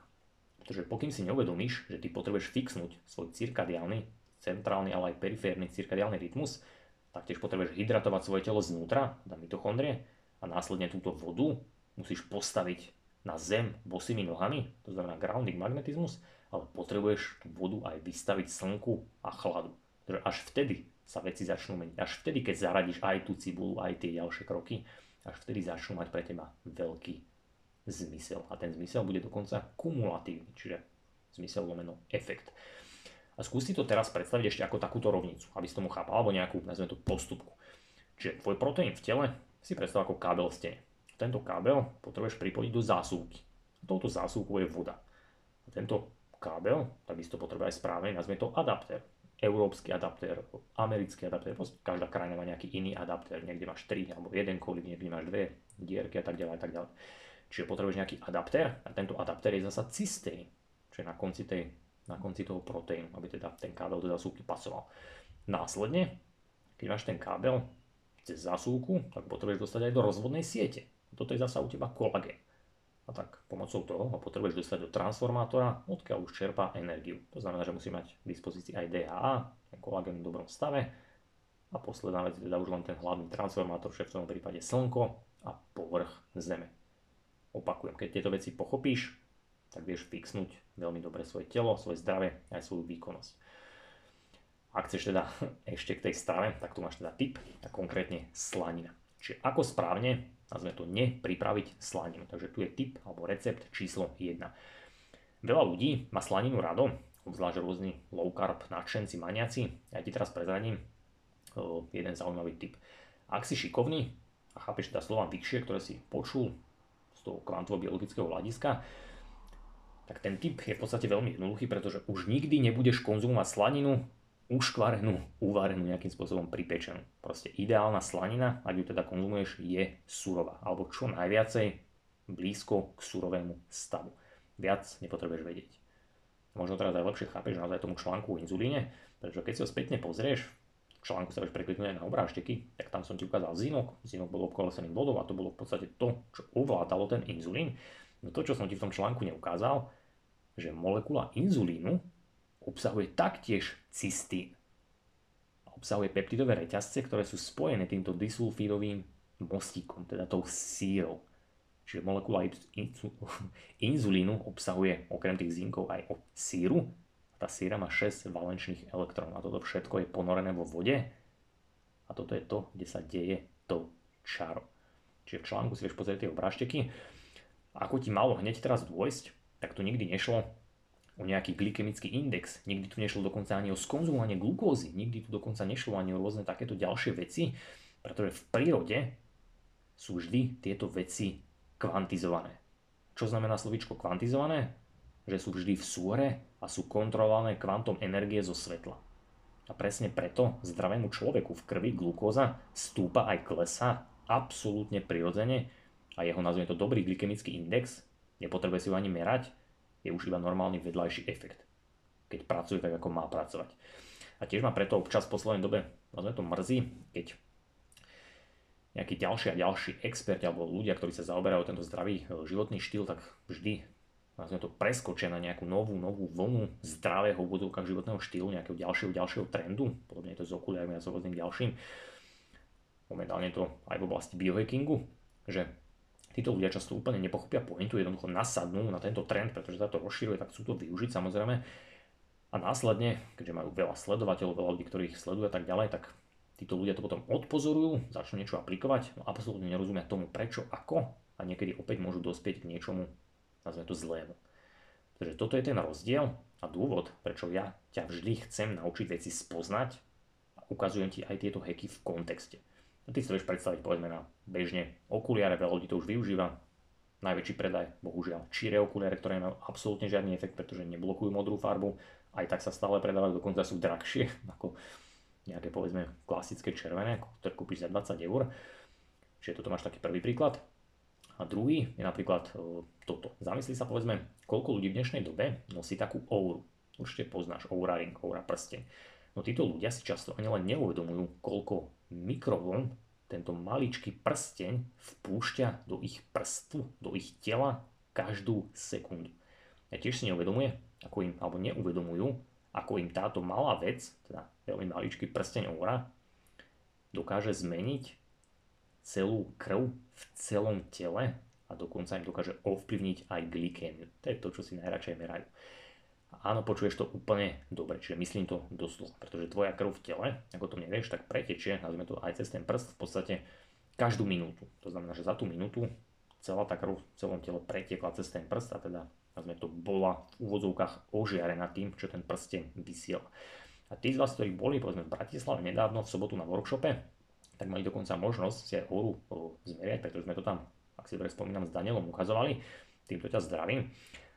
Pretože pokým si neuvedomíš, že ty potrebuješ fixnúť svoj cirkadiálny, centrálny, ale aj periférny cirkadiálny rytmus, tak tiež potrebuješ hydratovať svoje telo znútra, na mitochondrie, a následne túto vodu musíš postaviť na zem bosými nohami, to znamená grounding magnetizmus, ale potrebuješ tú vodu aj vystaviť slnku a chladu. Takže až vtedy sa veci začnú meniť. Až vtedy, keď zaradíš aj tú cibulu, aj tie ďalšie kroky, až vtedy začnú mať pre teba veľký zmysel. A ten zmysel bude dokonca kumulatívny, čiže zmysel lomeno efekt. A skúsi to teraz predstaviť ešte ako takúto rovnicu, aby si tomu chápal, alebo nejakú, nazveme to postupku. Čiže tvoj proteín v tele si predstav ako kábel v stene. Tento kábel potrebuješ pripojiť do zásuvky. A touto zásuvkou je voda. A tento kábel takisto potrebuje aj správne, nazveme to adapter európsky adaptér, americký adaptér, každá krajina má nejaký iný adaptér, niekde máš 3 alebo jeden kolík, niekde máš dve dierky a tak ďalej a tak ďalej. Čiže potrebuješ nejaký adaptér a tento adaptér je zasa cysteín, čo je na konci, tej, na konci toho proteínu, aby teda ten kábel do zasúky pasoval. Následne, keď máš ten kábel cez zasúku, tak potrebuješ dostať aj do rozvodnej siete. Toto je zasa u teba kolagén. A tak pomocou toho ho potrebuješ dostať do transformátora, odkiaľ už čerpá energiu. To znamená, že musí mať k dispozícii aj DHA, kolagén v dobrom stave. A posledná vec je teda už len ten hlavný transformátor, v tom prípade slnko a povrch Zeme. Opakujem, keď tieto veci pochopíš, tak vieš fixnúť veľmi dobre svoje telo, svoje zdravie aj svoju výkonnosť. Ak chceš teda *laughs* ešte k tej strave, tak tu máš teda tip a konkrétne slanina. Čiže ako správne, nazveme to nepripraviť slaninu. Takže tu je tip alebo recept číslo 1. Veľa ľudí má slaninu rado, obzvlášť rôzni low carb nadšenci, maniaci. Ja ti teraz prezradím jeden zaujímavý tip. Ak si šikovný a chápeš teda slova vyššie, ktoré si počul z toho kvantovo-biologického hľadiska, tak ten tip je v podstate veľmi jednoduchý, pretože už nikdy nebudeš konzumovať slaninu uškvarenú, uvarenú nejakým spôsobom pripečenú. Proste ideálna slanina, ak ju teda konzumuješ, je surová. Alebo čo najviacej blízko k surovému stavu. Viac nepotrebuješ vedieť. Možno teraz aj lepšie chápeš naozaj tomu článku o inzulíne, pretože keď si ho spätne pozrieš, článku sa vieš prekliknúť na obrážteky, tak tam som ti ukázal zinok. Zinok bol obkolesený vodou a to bolo v podstate to, čo ovládalo ten inzulín. No to, čo som ti v tom článku neukázal, že molekula inzulínu obsahuje taktiež cystín. Obsahuje peptidové reťazce, ktoré sú spojené týmto disulfidovým mostíkom, teda tou sírou. Čiže molekula inzulínu obsahuje okrem tých zinkov aj síru. Tá síra má 6 valenčných elektrónov a toto všetko je ponorené vo vode. A toto je to, kde sa deje to čaro. Čiže v článku si vieš pozrieť tie obrážteky. Ako ti malo hneď teraz dôjsť, tak tu nikdy nešlo o nejaký glykemický index, nikdy tu nešlo dokonca ani o skonzumovanie glukózy, nikdy tu dokonca nešlo ani o rôzne takéto ďalšie veci, pretože v prírode sú vždy tieto veci kvantizované. Čo znamená slovičko kvantizované? Že sú vždy v súhre a sú kontrolované kvantom energie zo svetla. A presne preto zdravému človeku v krvi glukóza stúpa aj klesa absolútne prirodzene a jeho nazvime to dobrý glykemický index, nepotrebuje si ho ani merať, je už iba normálny vedľajší efekt, keď pracuje tak, ako má pracovať. A tiež ma preto občas v poslednej dobe, nazvime to mrzí, keď nejakí ďalší a ďalší experti alebo ľudia, ktorí sa zaoberajú tento zdravý e, životný štýl, tak vždy nazvime to preskočia na nejakú novú, novú vlnu zdravého v životného štýlu, nejakého ďalšieho, ďalšieho trendu, podobne je to s okuliarmi a s rôznym ďalším. Momentálne to aj v oblasti biohackingu, že títo ľudia často úplne nepochopia pointu, jednoducho nasadnú na tento trend, pretože sa to rozširuje, tak chcú to využiť samozrejme. A následne, keďže majú veľa sledovateľov, veľa ľudí, ktorých sleduje a tak ďalej, tak títo ľudia to potom odpozorujú, začnú niečo aplikovať, no absolútne nerozumia tomu prečo, ako a niekedy opäť môžu dospieť k niečomu, nazveme to zlému. Takže toto je ten rozdiel a dôvod, prečo ja ťa vždy chcem naučiť veci spoznať a ukazujem ti aj tieto hacky v kontexte. A ty si to vieš predstaviť povedzme na bežne okuliare, veľa ľudí to už využíva. Najväčší predaj, bohužiaľ, číre okuliare, ktoré nemajú absolútne žiadny efekt, pretože neblokujú modrú farbu. Aj tak sa stále predávajú, dokonca sú drahšie *laughs* ako nejaké povedzme klasické červené, ktoré kúpiš za 20 eur. Čiže toto máš taký prvý príklad. A druhý je napríklad e, toto. Zamysli sa povedzme, koľko ľudí v dnešnej dobe nosí takú ouru. Určite poznáš oura ring, oura prsteň. No títo ľudia si často ani len neuvedomujú, koľko mikrovln tento maličký prsteň vpúšťa do ich prstu, do ich tela každú sekundu. Ja tiež si neuvedomuje, ako im, alebo neuvedomujú, ako im táto malá vec, teda veľmi maličký prsteň óra, dokáže zmeniť celú krv v celom tele a dokonca im dokáže ovplyvniť aj glikémiu. To je to, čo si najradšej merajú áno, počuješ to úplne dobre, čiže myslím to doslova, pretože tvoja krv v tele, ako to nevieš, tak pretečie, nazvime to aj cez ten prst v podstate každú minútu. To znamená, že za tú minútu celá tá krv v celom tele pretiekla cez ten prst a teda nazvime to bola v úvodzovkách ožiarená tým, čo ten prsteň vysiel. A tí z vás, ktorí boli povedzme v Bratislave nedávno v sobotu na workshope, tak mali dokonca možnosť si aj oru zmeriať, pretože sme to tam, ak si dobre spomínam, s Danielom ukazovali. Týmto ťa zdravím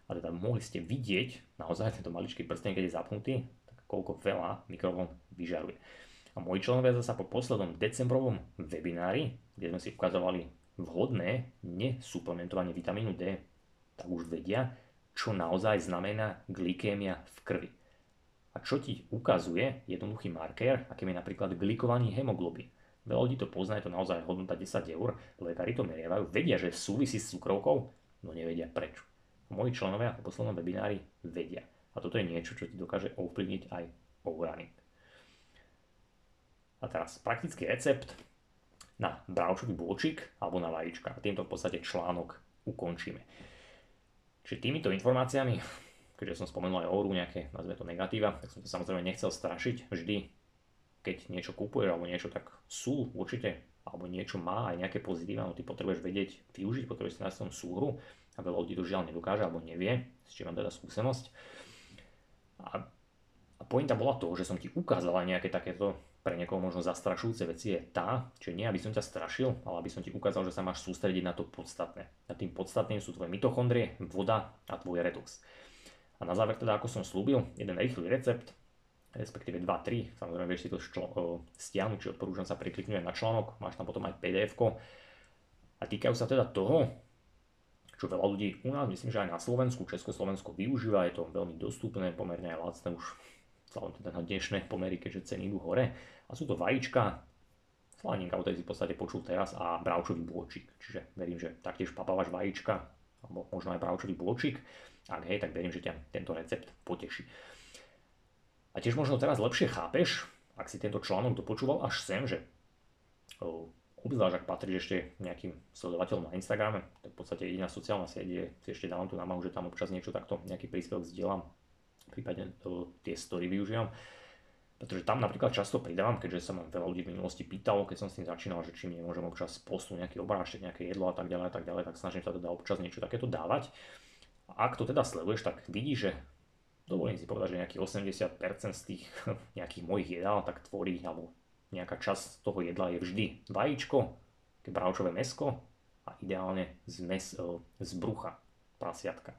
a teda mohli ste vidieť naozaj tento maličký prsten, keď je zapnutý, tak koľko veľa mikrovln vyžaruje. A moji členovia zase po poslednom decembrovom webinári, kde sme si ukazovali vhodné nesuplementovanie vitamínu D, tak už vedia, čo naozaj znamená glykémia v krvi. A čo ti ukazuje jednoduchý markér, akým je napríklad glikovaný hemoglobín. Veľa ľudí to pozná, je to naozaj hodnota 10 eur, lekári to merievajú, vedia, že súvisí s cukrovkou, no nevedia prečo moji členovia po poslednom webinári vedia. A toto je niečo, čo ti dokáže ovplyvniť aj overrunning. A teraz praktický recept na bravčový bôčik alebo na vajíčka. A týmto v podstate článok ukončíme. Čiže týmito informáciami keďže som spomenul aj oru nejaké, nazve to negatíva, tak som to samozrejme nechcel strašiť. Vždy, keď niečo kúpuješ alebo niečo, tak sú určite, alebo niečo má aj nejaké pozitíva, no ty potrebuješ vedieť, využiť, potrebuješ si na tom súhru a veľa ľudí to žiaľ nedokáže alebo nevie, s čím mám teda skúsenosť. A, a pointa bola to, že som ti ukázala nejaké takéto pre niekoho možno zastrašujúce veci je tá, že nie aby som ťa strašil, ale aby som ti ukázal, že sa máš sústrediť na to podstatné. A tým podstatným sú tvoje mitochondrie, voda a tvoj redox. A na záver teda, ako som slúbil, jeden rýchly recept, respektíve 2-3, samozrejme vieš si to ščlo, stiahnuť, či odporúčam sa prikliknúť na článok, máš tam potom aj pdf a týkajú sa teda toho, čo veľa ľudí u nás, myslím, že aj na Slovensku, Československu využíva, je to veľmi dostupné, pomerne aj lacné už vzhľadom teda na dnešné pomery, keďže ceny idú hore. A sú to vajíčka, slaninka, o tej si v podstate počul teraz, a bravčový bôčik. Čiže verím, že taktiež papávaš vajíčka, alebo možno aj bravčový bôčik. Ak hej, tak verím, že ťa tento recept poteší. A tiež možno teraz lepšie chápeš, ak si tento článok dopočúval až sem, že obzvlášť ak patríš ešte nejakým sledovateľom na Instagrame, to v podstate jediná sociálna sieť, kde si ešte dávam tú námahu, že tam občas niečo takto, nejaký príspevok zdieľam, prípadne to, tie story využívam. Pretože tam napríklad často pridávam, keďže sa ma veľa ľudí v minulosti pýtalo, keď som s tým začínal, že či mi nemôžem občas poslúť nejaký obrážek, nejaké jedlo a tak ďalej a tak ďalej, tak snažím sa teda občas niečo takéto dávať. A ak to teda sleduješ, tak vidíš, že dovolím si povedať, že nejakých 80% z tých *laughs* nejakých mojich jedál tak tvorí, alebo nejaká časť toho jedla je vždy vajíčko, bravčové mesko a ideálne z, mes, e, z brucha prasiatka.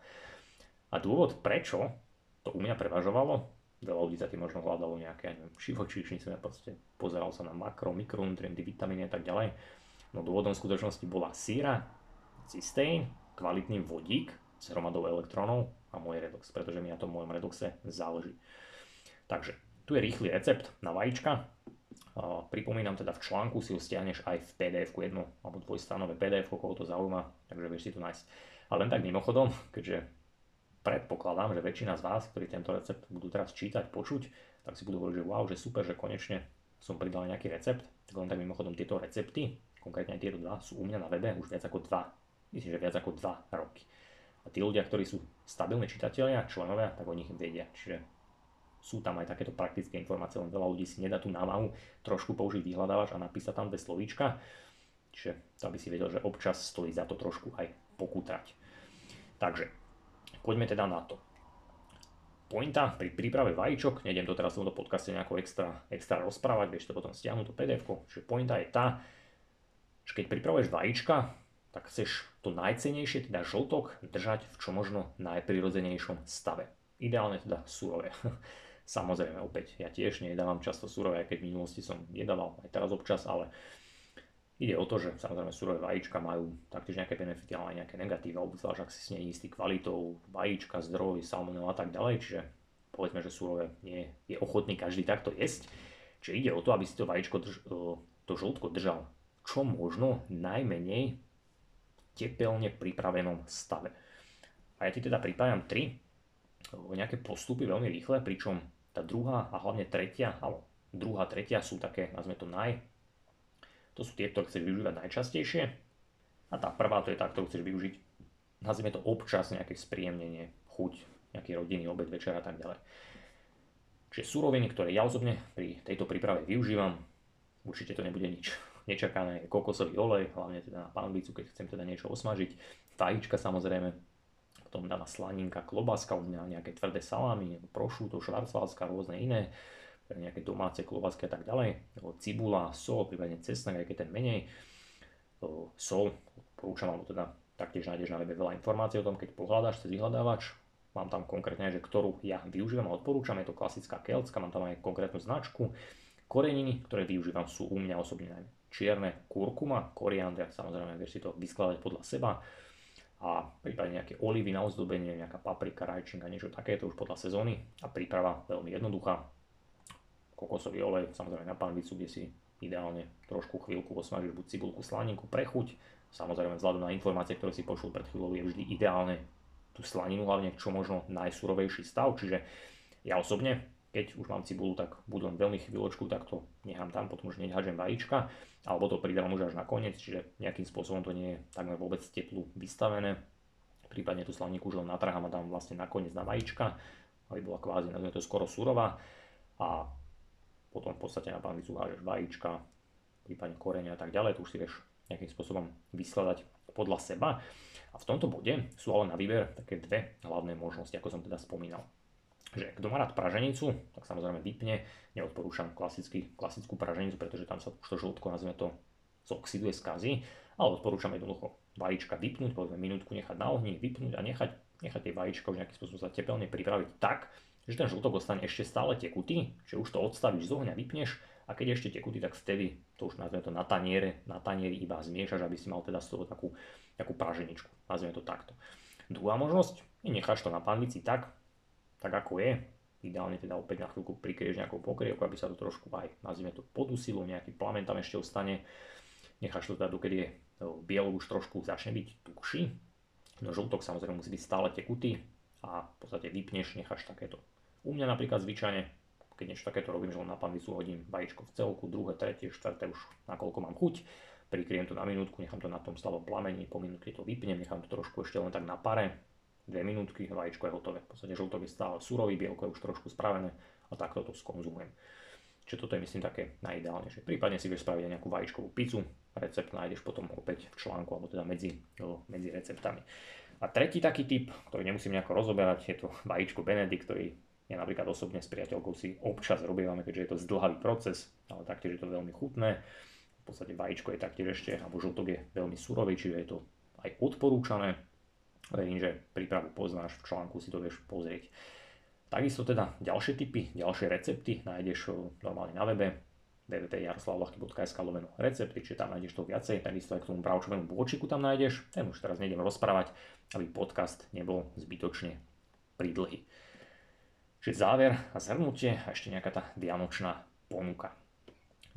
A dôvod, prečo to u mňa prevažovalo, veľa ľudí za tým možno hľadalo nejaké ja proste pozeral sa na makro, mikronutrienty, vitamíny a tak ďalej. No dôvodom v skutočnosti bola síra, cysteín, kvalitný vodík s hromadou elektrónov a môj redox, pretože mi na tom mojom redoxe záleží. Takže tu je rýchly recept na vajíčka. Pripomínam teda v článku si ho stiahneš aj v pdf jedno alebo dvojstranové pdf koho to zaujíma, takže vieš si to nájsť. A len tak mimochodom, *laughs* keďže predpokladám, že väčšina z vás, ktorí tento recept budú teraz čítať, počuť, tak si budú hovoriť, že wow, že super, že konečne som pridal nejaký recept. Tak len tak mimochodom tieto recepty, konkrétne aj tieto dva, sú u mňa na webe už viac ako dva, myslím, že viac ako dva roky. A tí ľudia, ktorí sú stabilní čitatelia, členovia, tak o nich vedia. Čiže sú tam aj takéto praktické informácie, len veľa ľudí si nedá tú námahu trošku použiť vyhľadávač a napísať tam dve slovíčka. Čiže to aby si vedel, že občas stojí za to trošku aj pokútrať. Takže, poďme teda na to. Pointa pri príprave vajíčok, nejdem to teraz v tomto podcaste nejako extra, extra rozprávať, vieš to potom stiahnuť to pdf čiže pointa je tá, že keď pripravuješ vajíčka, tak chceš to najcenejšie, teda žltok, držať v čo možno najprirodzenejšom stave. Ideálne teda surové. *laughs* Samozrejme, opäť, ja tiež nedávam často surové, keď v minulosti som jedával, aj teraz občas, ale ide o to, že samozrejme surové vajíčka majú taktiež nejaké benefity, ale aj nejaké negatíva, obzvlášť ak si s nej istý kvalitou, vajíčka, zdroj, salmonel a tak ďalej, čiže povedzme, že surové nie je ochotný každý takto jesť. Čiže ide o to, aby si to vajíčko, drž, to žltko držal čo možno najmenej tepelne pripravenom stave. A ja ti teda pripájam tri nejaké postupy veľmi rýchle, pričom tá druhá a hlavne tretia, alebo druhá, tretia sú také, nazvime to naj, to sú tie, ktoré chceš využívať najčastejšie. A tá prvá, to je tá, ktorú chceš využiť, nazvime to občas nejaké spríjemnenie, chuť, nejaký rodinný obed, večer a tak ďalej. Čiže suroviny, ktoré ja osobne pri tejto príprave využívam, určite to nebude nič nečakané kokosový olej, hlavne teda na pánvicu, keď chcem teda niečo osmažiť, vajíčka samozrejme, potom dáva slaninka, klobáska, u mňa nejaké tvrdé salámy, prošúto, švarcvalská, rôzne iné, nejaké domáce klobásky a tak ďalej, cibula, sol, prípadne cesnak, aj keď ten menej, sol, porúčam, alebo teda taktiež nájdeš na webe veľa informácií o tom, keď pohľadáš cez vyhľadávač, mám tam konkrétne, že ktorú ja využívam a odporúčam, je to klasická keltská, mám tam aj konkrétnu značku, koreniny, ktoré využívam sú u mňa osobne najmä čierne kurkuma, koriander, samozrejme vieš si to vyskladať podľa seba a prípadne nejaké olivy na ozdobenie, nejaká paprika, rajčinka, niečo takéto už podľa sezóny a príprava veľmi jednoduchá. Kokosový olej, samozrejme na panvicu, kde si ideálne trošku chvíľku osmažíš buď cibulku, slaninku pre chuť. Samozrejme vzhľadom na informácie, ktoré si počul pred chvíľou, je vždy ideálne tú slaninu hlavne čo možno najsurovejší stav, čiže ja osobne keď už mám cibulu, tak budú len veľmi chvíľočku, tak to nechám tam, potom už nehážem vajíčka, alebo to pridávam už až na koniec, čiže nejakým spôsobom to nie je takmer vôbec teplu vystavené. prípadne tú slaninku už len natrhám a dám vlastne nakoniec na vajíčka, aby bola kvázi, nazvime to skoro surová a potom v podstate na panvicu hážeš vajíčka, prípadne korenia a tak ďalej, tu už si vieš nejakým spôsobom vyskladať podľa seba. A v tomto bode sú ale na výber také dve hlavné možnosti, ako som teda spomínal. Že kto má rád praženicu, tak samozrejme vypne, neodporúčam klasický, klasickú praženicu, pretože tam sa už to žltko, nazvime to, zoxiduje, skazí, ale odporúčam jednoducho vajíčka vypnúť, povedzme minútku nechať na ohni, vypnúť a nechať, nechať tie vajíčka už nejakým spôsobom sa tepelne pripraviť tak, že ten žltok ostane ešte stále tekutý, že už to odstavíš z ohňa, vypneš a keď ešte tekutý, tak vtedy to už nazveme to na taniere, na tanieri iba zmiešaš, aby si mal teda z toho takú, takú praženičku, nazveme to takto. Druhá možnosť, necháš to na panvici tak, tak ako je, ideálne teda opäť na chvíľku prikrieš nejakou pokrievkou, aby sa to trošku aj, nazvime to podusilo, nejaký plamen tam ešte ostane, necháš to teda dokedy je bielo už trošku začne byť tuší, no žltok samozrejme musí byť stále tekutý a v podstate vypneš, necháš takéto. U mňa napríklad zvyčajne, keď niečo takéto robím, že len na panvicu hodím vajíčko v celku, druhé, tretie, štvrté už nakoľko mám chuť, prikriem to na minútku, nechám to na tom slabom plamení, po minútke to vypnem, nechám to trošku ešte len tak na pare, dve minútky, vajíčko je hotové. V podstate žltok je stále surový, bielko je už trošku spravené a takto to skonzumujem. Čiže toto je myslím také najideálnejšie. Prípadne si vieš spraviť nejakú vajíčkovú pizzu, recept nájdeš potom opäť v článku alebo teda medzi, medzi receptami. A tretí taký typ, ktorý nemusím nejako rozoberať, je to vajíčko Benedikt, ktorý ja napríklad osobne s priateľkou si občas robívame, keďže je to zdlhavý proces, ale taktiež je to veľmi chutné. V podstate vajíčko je taktiež ešte, alebo žltok je veľmi surový, čiže je to aj odporúčané. Verím, prípravu poznáš, v článku si to vieš pozrieť. Takisto teda ďalšie typy, ďalšie recepty nájdeš normálne na webe www.jaroslavlachky.sk lomeno recepty, čiže tam nájdeš to viacej, takisto aj k tomu bravčovému bôčiku tam nájdeš, ten už teraz nejdem rozprávať, aby podcast nebol zbytočne pridlhý. Čiže záver a zhrnutie a ešte nejaká tá vianočná ponuka.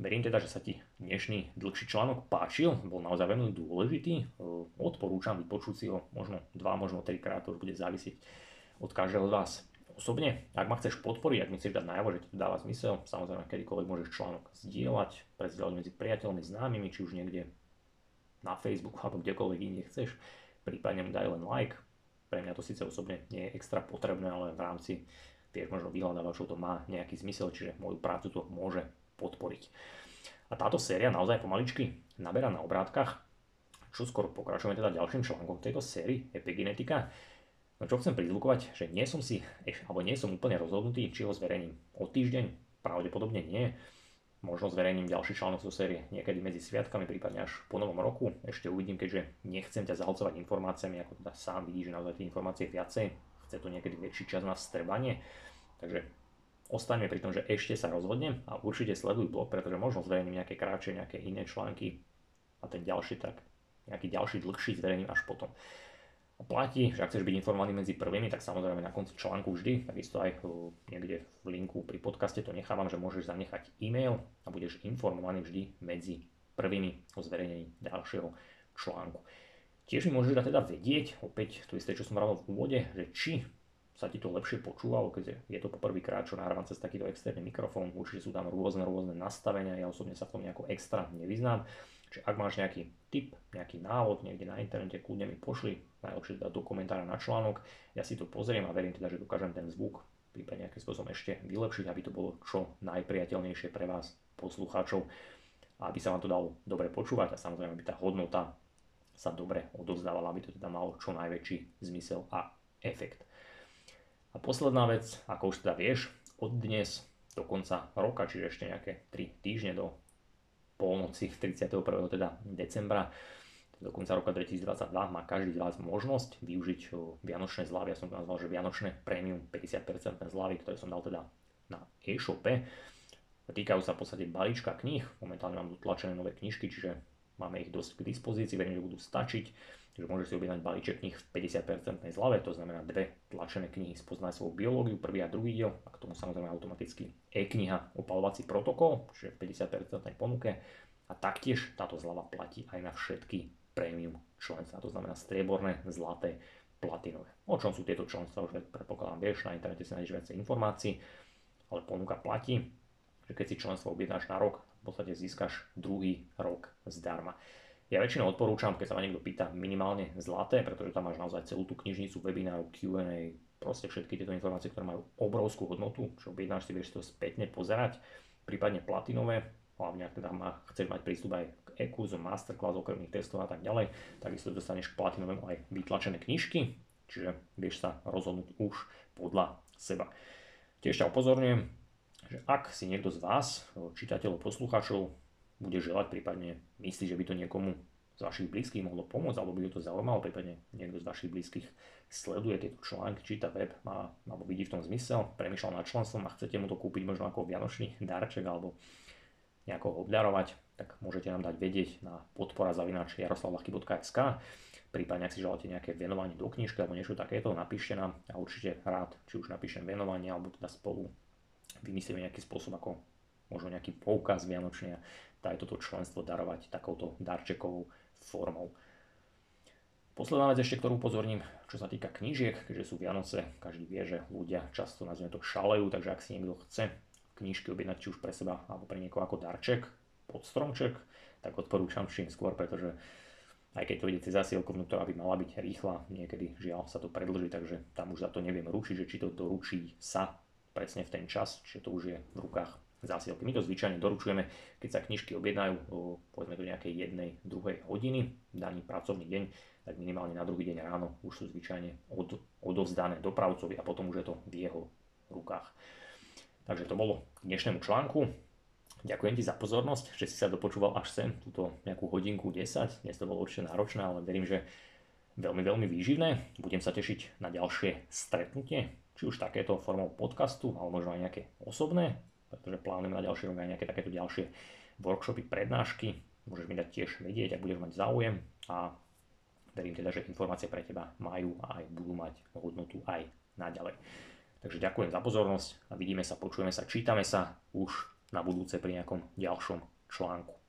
Verím teda, že sa ti dnešný dlhší článok páčil, bol naozaj veľmi dôležitý. Odporúčam vypočuť si ho možno dva, možno trikrát, to už bude závisieť od každého z vás. Osobne, ak ma chceš podporiť, ak mi chceš dať najavo, že ti to dáva zmysel, samozrejme kedykoľvek môžeš článok zdieľať, prezdieľať medzi priateľmi, známymi, či už niekde na Facebooku alebo kdekoľvek inde chceš, prípadne mi daj len like. Pre mňa to síce osobne nie je extra potrebné, ale v rámci vieš, možno vyhľadávačov to má nejaký zmysel, čiže moju prácu to môže podporiť. A táto séria naozaj pomaličky naberá na obrátkach. Čo skoro pokračujeme teda ďalším článkom tejto série Epigenetika. No čo chcem prizvukovať, že nie som si, alebo nie som úplne rozhodnutý, či ho zverejním o týždeň, pravdepodobne nie. Možno zverejním ďalší článok zo série niekedy medzi sviatkami, prípadne až po novom roku. Ešte uvidím, keďže nechcem ťa zahlcovať informáciami, ako teda sám vidíš, že naozaj tie informácie viacej chce to niekedy väčší čas na strebanie. Takže ostaňme pri tom, že ešte sa rozhodnem a určite sleduj blog, pretože možno zverejním nejaké kratšie, nejaké iné články a ten ďalší tak, nejaký ďalší dlhší zverejním až potom. A platí, že ak chceš byť informovaný medzi prvými, tak samozrejme na konci článku vždy, takisto aj niekde v linku pri podcaste to nechávam, že môžeš zanechať e-mail a budeš informovaný vždy medzi prvými o zverejnení ďalšieho článku. Tiež mi môžeš teda vedieť, opäť to isté, čo som hovoril v úvode, že či sa ti to lepšie počúvalo, keď je to poprvýkrát, čo nahrávam cez takýto externý mikrofón, určite sú tam rôzne, rôzne nastavenia, ja osobne sa v tom nejako extra nevyznám. Čiže ak máš nejaký tip, nejaký návod niekde na internete, kľudne mi pošli, najlepšie teda do komentára na článok, ja si to pozriem a verím teda, že dokážem ten zvuk prípadne nejakým spôsobom ešte vylepšiť, aby to bolo čo najpriateľnejšie pre vás, poslucháčov, aby sa vám to dalo dobre počúvať a samozrejme, aby tá hodnota sa dobre odovzdávala, aby to teda malo čo najväčší zmysel a efekt. A posledná vec, ako už teda vieš, od dnes do konca roka, čiže ešte nejaké 3 týždne do polnoci 31. teda decembra, do konca roka 2022 má každý z vás možnosť využiť vianočné zľavy. Ja som to nazval, že vianočné premium 50% zľavy, ktoré som dal teda na e-shope. Týkajú sa v podstate balíčka kníh. Momentálne mám dotlačené nové knižky, čiže Máme ich dosť k dispozícii, verím, že budú stačiť. Takže môžeš si objednať balíček knih v 50% zlave, to znamená dve tlačené knihy Spoznaj svoju biológiu, prvý a druhý diel, a k tomu samozrejme automaticky e-kniha Opalovací protokol, čiže v 50% ponuke. A taktiež táto zľava platí aj na všetky premium členstva, to znamená strieborné, zlaté, platinové. O čom sú tieto členstva, už predpokladám vieš, na internete si nájdeš viacej informácií, ale ponuka platí, že keď si členstvo objednáš na rok, v podstate získaš druhý rok zdarma. Ja väčšinou odporúčam, keď sa ma niekto pýta, minimálne zlaté, pretože tam máš naozaj celú tú knižnicu, webinárov, Q&A, proste všetky tieto informácie, ktoré majú obrovskú hodnotu, čo objednáš si, vieš to spätne pozerať, prípadne platinové, hlavne ak teda má, chceš mať prístup aj k e-kurzom, masterclass, okremných testov a tak ďalej, takisto dostaneš k platinovému aj vytlačené knižky, čiže vieš sa rozhodnúť už podľa seba. Tiež ťa upozorňujem, že ak si niekto z vás, čitateľov, poslucháčov, bude želať, prípadne myslí, že by to niekomu z vašich blízkych mohlo pomôcť, alebo by to zaujímalo, prípadne niekto z vašich blízkych sleduje tieto články, číta web, má, alebo vidí v tom zmysel, premýšľal nad členstvom a chcete mu to kúpiť možno ako vianočný *laughs* darček alebo nejako obdarovať, tak môžete nám dať vedieť na podpora zavinač jaroslavlachky.sk prípadne ak si želáte nejaké venovanie do knižky alebo niečo takéto, napíšte nám. A určite rád, či už napíšem venovanie alebo teda spolu vymyslíme nejaký spôsob, ako možno nejaký poukaz vianočný a daj toto členstvo darovať takouto darčekovou formou. Posledná vec ešte, ktorú upozorním, čo sa týka knížiek, keďže sú Vianoce, každý vie, že ľudia často nazveme to šalejú, takže ak si niekto chce knižky objednať či už pre seba alebo pre niekoho ako darček, pod stromček, tak odporúčam čím skôr, pretože aj keď to ide cez zasielkovnú, ktorá by mala byť rýchla, niekedy žiaľ sa to predlží, takže tam už za to neviem ručiť, že či to doručí sa presne v ten čas, čiže to už je v rukách zásielky. My to zvyčajne doručujeme, keď sa knižky objednajú povedzme do nejakej jednej, druhej hodiny, daný pracovný deň, tak minimálne na druhý deň ráno už sú zvyčajne od, odovzdané dopravcovi a potom už je to v jeho rukách. Takže to bolo k dnešnému článku. Ďakujem ti za pozornosť, že si sa dopočúval až sem, túto nejakú hodinku 10. Dnes to bolo určite náročné, ale verím, že veľmi, veľmi výživné. Budem sa tešiť na ďalšie stretnutie, či už takéto formou podcastu, alebo možno aj nejaké osobné, pretože plánujeme na ďalšie rok aj nejaké takéto ďalšie workshopy, prednášky. Môžeš mi dať tiež vedieť, ak budeš mať záujem a verím teda, že informácie pre teba majú a aj budú mať hodnotu aj naďalej. Takže ďakujem za pozornosť a vidíme sa, počujeme sa, čítame sa už na budúce pri nejakom ďalšom článku.